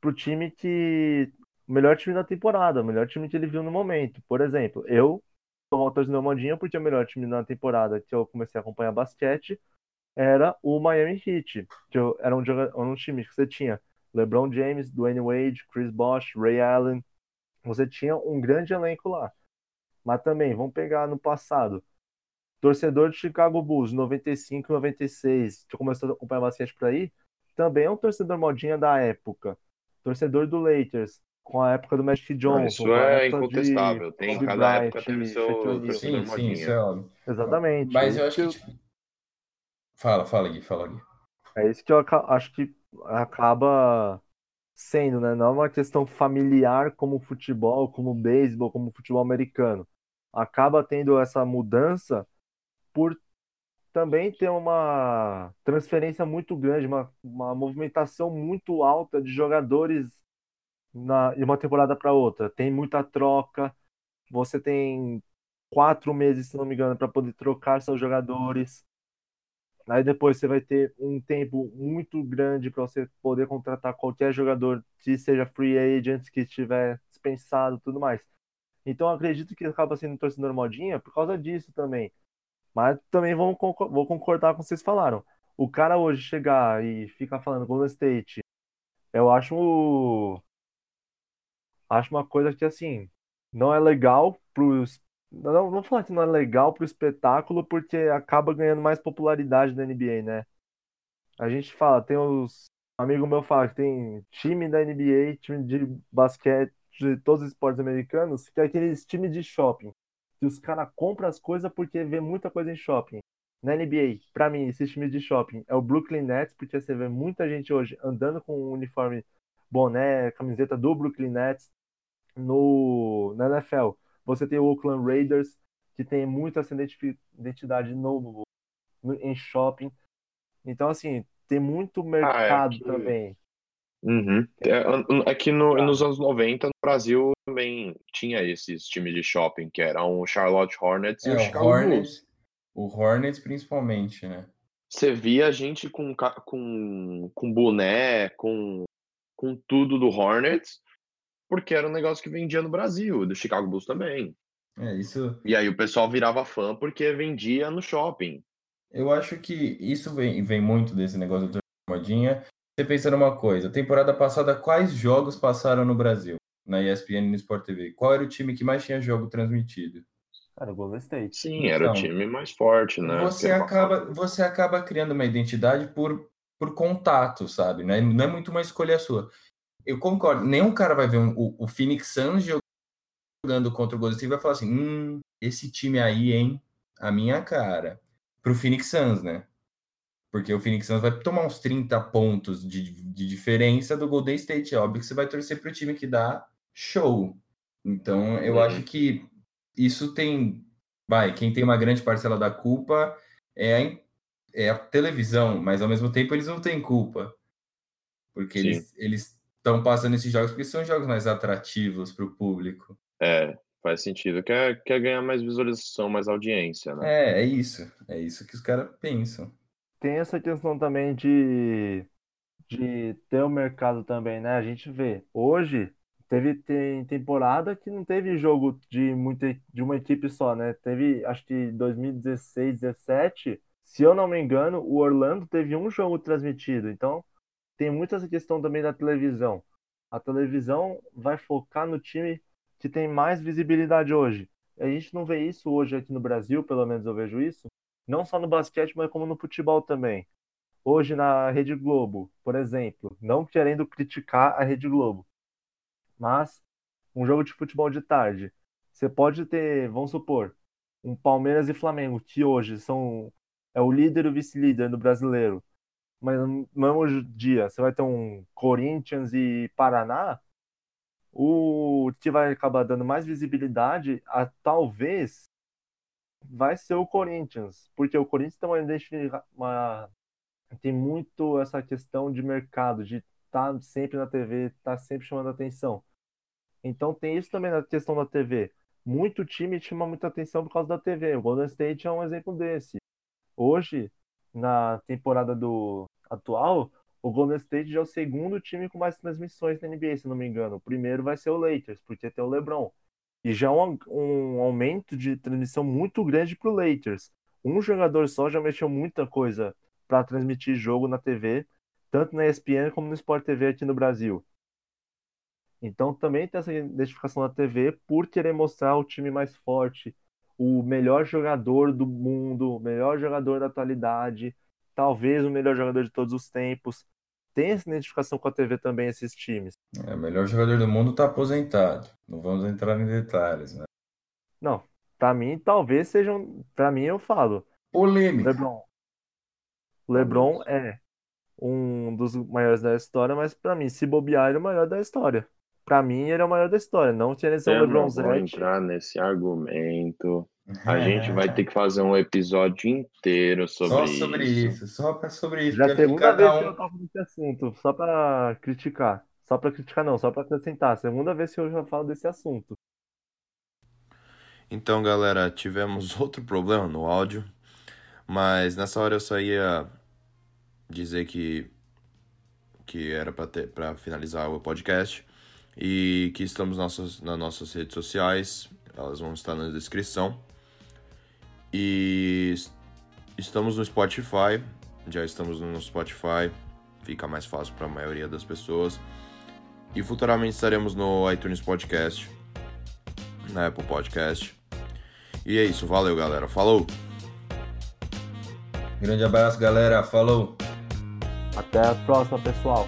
pro time que o melhor time da temporada, o melhor time que ele viu no momento. Por exemplo, eu sou uma torcedor modinha porque o melhor time na temporada que eu comecei a acompanhar basquete era o Miami Heat, que eu, era um, era um time que você tinha LeBron James, Dwayne Wade, Chris Bosh, Ray Allen. Você tinha um grande elenco lá. Mas também, vamos pegar no passado. Torcedor de Chicago Bulls, 95, 96, que começou a acompanhar basquete por aí, também é um torcedor modinha da época. Torcedor do Lakers, com a época do Magic Johnson. Isso é incontestável. De, Tem Kobe cada Bryant, época teve seu torcedor Sim, sim, isso é óbvio. Exatamente. Mas eu É acho que. Tipo... Fala, fala, Gui, fala, Gui. É isso que eu acho que acaba sendo, né? Não é uma questão familiar como futebol, como beisebol, como futebol americano. Acaba tendo essa mudança por também ter uma transferência muito grande, uma, uma movimentação muito alta de jogadores na, de uma temporada para outra. Tem muita troca, você tem quatro meses, se não me engano, para poder trocar seus jogadores. Aí depois você vai ter um tempo muito grande para você poder contratar qualquer jogador que seja free agent, que estiver dispensado tudo mais. Então acredito que acaba sendo um torcedor modinha por causa disso também. Mas também vou, concordar com o que vocês falaram. O cara hoje chegar e ficar falando Golden State, eu acho acho uma coisa que assim não é legal pros não, não falar que não é legal pro espetáculo porque acaba ganhando mais popularidade da NBA, né? A gente fala, tem os amigo meu fala que tem time da NBA, time de basquete, de todos os esportes americanos, que é aqueles time de shopping que os caras compram as coisas porque vê muita coisa em shopping. Na NBA, para mim, esse time de shopping é o Brooklyn Nets, porque você vê muita gente hoje andando com um uniforme, boné, camiseta do Brooklyn Nets. No, na NFL, você tem o Oakland Raiders, que tem muita essa identidade no, no, em shopping. Então, assim, tem muito mercado ah, é que... também. Uhum. É, é que no, ah. nos anos 90, no Brasil, também tinha esses times de shopping, que eram o Charlotte Hornets é, e o Chicago Hornets, Bulls. O Hornets, principalmente, né? Você via gente com, com, com boné, com, com tudo do Hornets, porque era um negócio que vendia no Brasil, do Chicago Bulls também. É, isso. E aí o pessoal virava fã porque vendia no shopping. Eu acho que isso vem, vem muito desse negócio da modinha. Você pensa numa coisa, temporada passada, quais jogos passaram no Brasil? Na ESPN e no Sport TV? Qual era o time que mais tinha jogo transmitido? Era o Golden State. Sim, era então, o time mais forte, né? Você acaba, você acaba criando uma identidade por, por contato, sabe? Não é, não é muito uma escolha sua. Eu concordo. Nenhum cara vai ver um, o, o Phoenix Suns jogando contra o Golden State e vai falar assim: hum, esse time aí, hein? A minha cara. Pro Phoenix Suns, né? Porque o Phoenix Suns vai tomar uns 30 pontos de, de diferença do Golden State. É óbvio que você vai torcer para o time que dá show. Então, eu uhum. acho que isso tem. Vai, quem tem uma grande parcela da culpa é a, é a televisão, mas ao mesmo tempo eles não têm culpa. Porque Sim. eles eles estão passando esses jogos porque são jogos mais atrativos para o público. É, faz sentido. Quer, quer ganhar mais visualização, mais audiência, né? É, é isso. É isso que os caras pensam tem essa questão também de, de ter o mercado também, né? A gente vê. Hoje, teve tem temporada que não teve jogo de, muita, de uma equipe só, né? Teve, acho que 2016, 17, se eu não me engano, o Orlando teve um jogo transmitido. Então, tem muita essa questão também da televisão. A televisão vai focar no time que tem mais visibilidade hoje. A gente não vê isso hoje aqui no Brasil, pelo menos eu vejo isso, não só no basquete, mas como no futebol também. Hoje na Rede Globo, por exemplo, não querendo criticar a Rede Globo, mas um jogo de futebol de tarde, você pode ter, vamos supor, um Palmeiras e Flamengo, que hoje são é o líder e o vice-líder do brasileiro, mas no mesmo dia você vai ter um Corinthians e Paraná, o que vai acabar dando mais visibilidade a talvez vai ser o Corinthians, porque o Corinthians tem uma, uma tem muito essa questão de mercado, de estar tá sempre na TV, estar tá sempre chamando atenção. Então tem isso também na questão da TV. Muito time chama muita atenção por causa da TV. O Golden State é um exemplo desse. Hoje, na temporada do atual, o Golden State já é o segundo time com mais transmissões na NBA, se não me engano. O primeiro vai ser o Lakers, porque tem o LeBron. E já é um, um aumento de transmissão muito grande para o Lakers. Um jogador só já mexeu muita coisa para transmitir jogo na TV, tanto na ESPN como no Sport TV aqui no Brasil. Então também tem essa identificação da TV por querer mostrar o time mais forte, o melhor jogador do mundo, o melhor jogador da atualidade, talvez o melhor jogador de todos os tempos tem essa identificação com a TV também, esses times. É, o melhor jogador do mundo está aposentado. Não vamos entrar em detalhes, né? Não, para mim talvez sejam, para mim eu falo. Polêmica. LeBron. LeBron é um dos maiores da história, mas pra mim, se bobear, ele é o maior da história. Pra mim, ele é o maior da história. Não tinha nesse Eu não LeBron vou Zete. entrar nesse argumento. A gente vai ter que fazer um episódio inteiro sobre Só isso. sobre isso, só pra sobre isso. Já é a segunda cada vez que um- eu toco nesse assunto, só pra criticar. Só pra criticar, não, só pra acrescentar. Segunda vez que eu já falo desse assunto. Então, galera, tivemos outro problema no áudio, mas nessa hora eu só ia dizer que que era para ter para finalizar o podcast e que estamos nossas, nas nossas redes sociais, elas vão estar na descrição. E es- estamos no Spotify, já estamos no Spotify, fica mais fácil para a maioria das pessoas. E futuramente estaremos no iTunes Podcast, na Apple Podcast. E é isso, valeu galera, falou! Grande abraço, galera. Falou. Até a próxima, pessoal.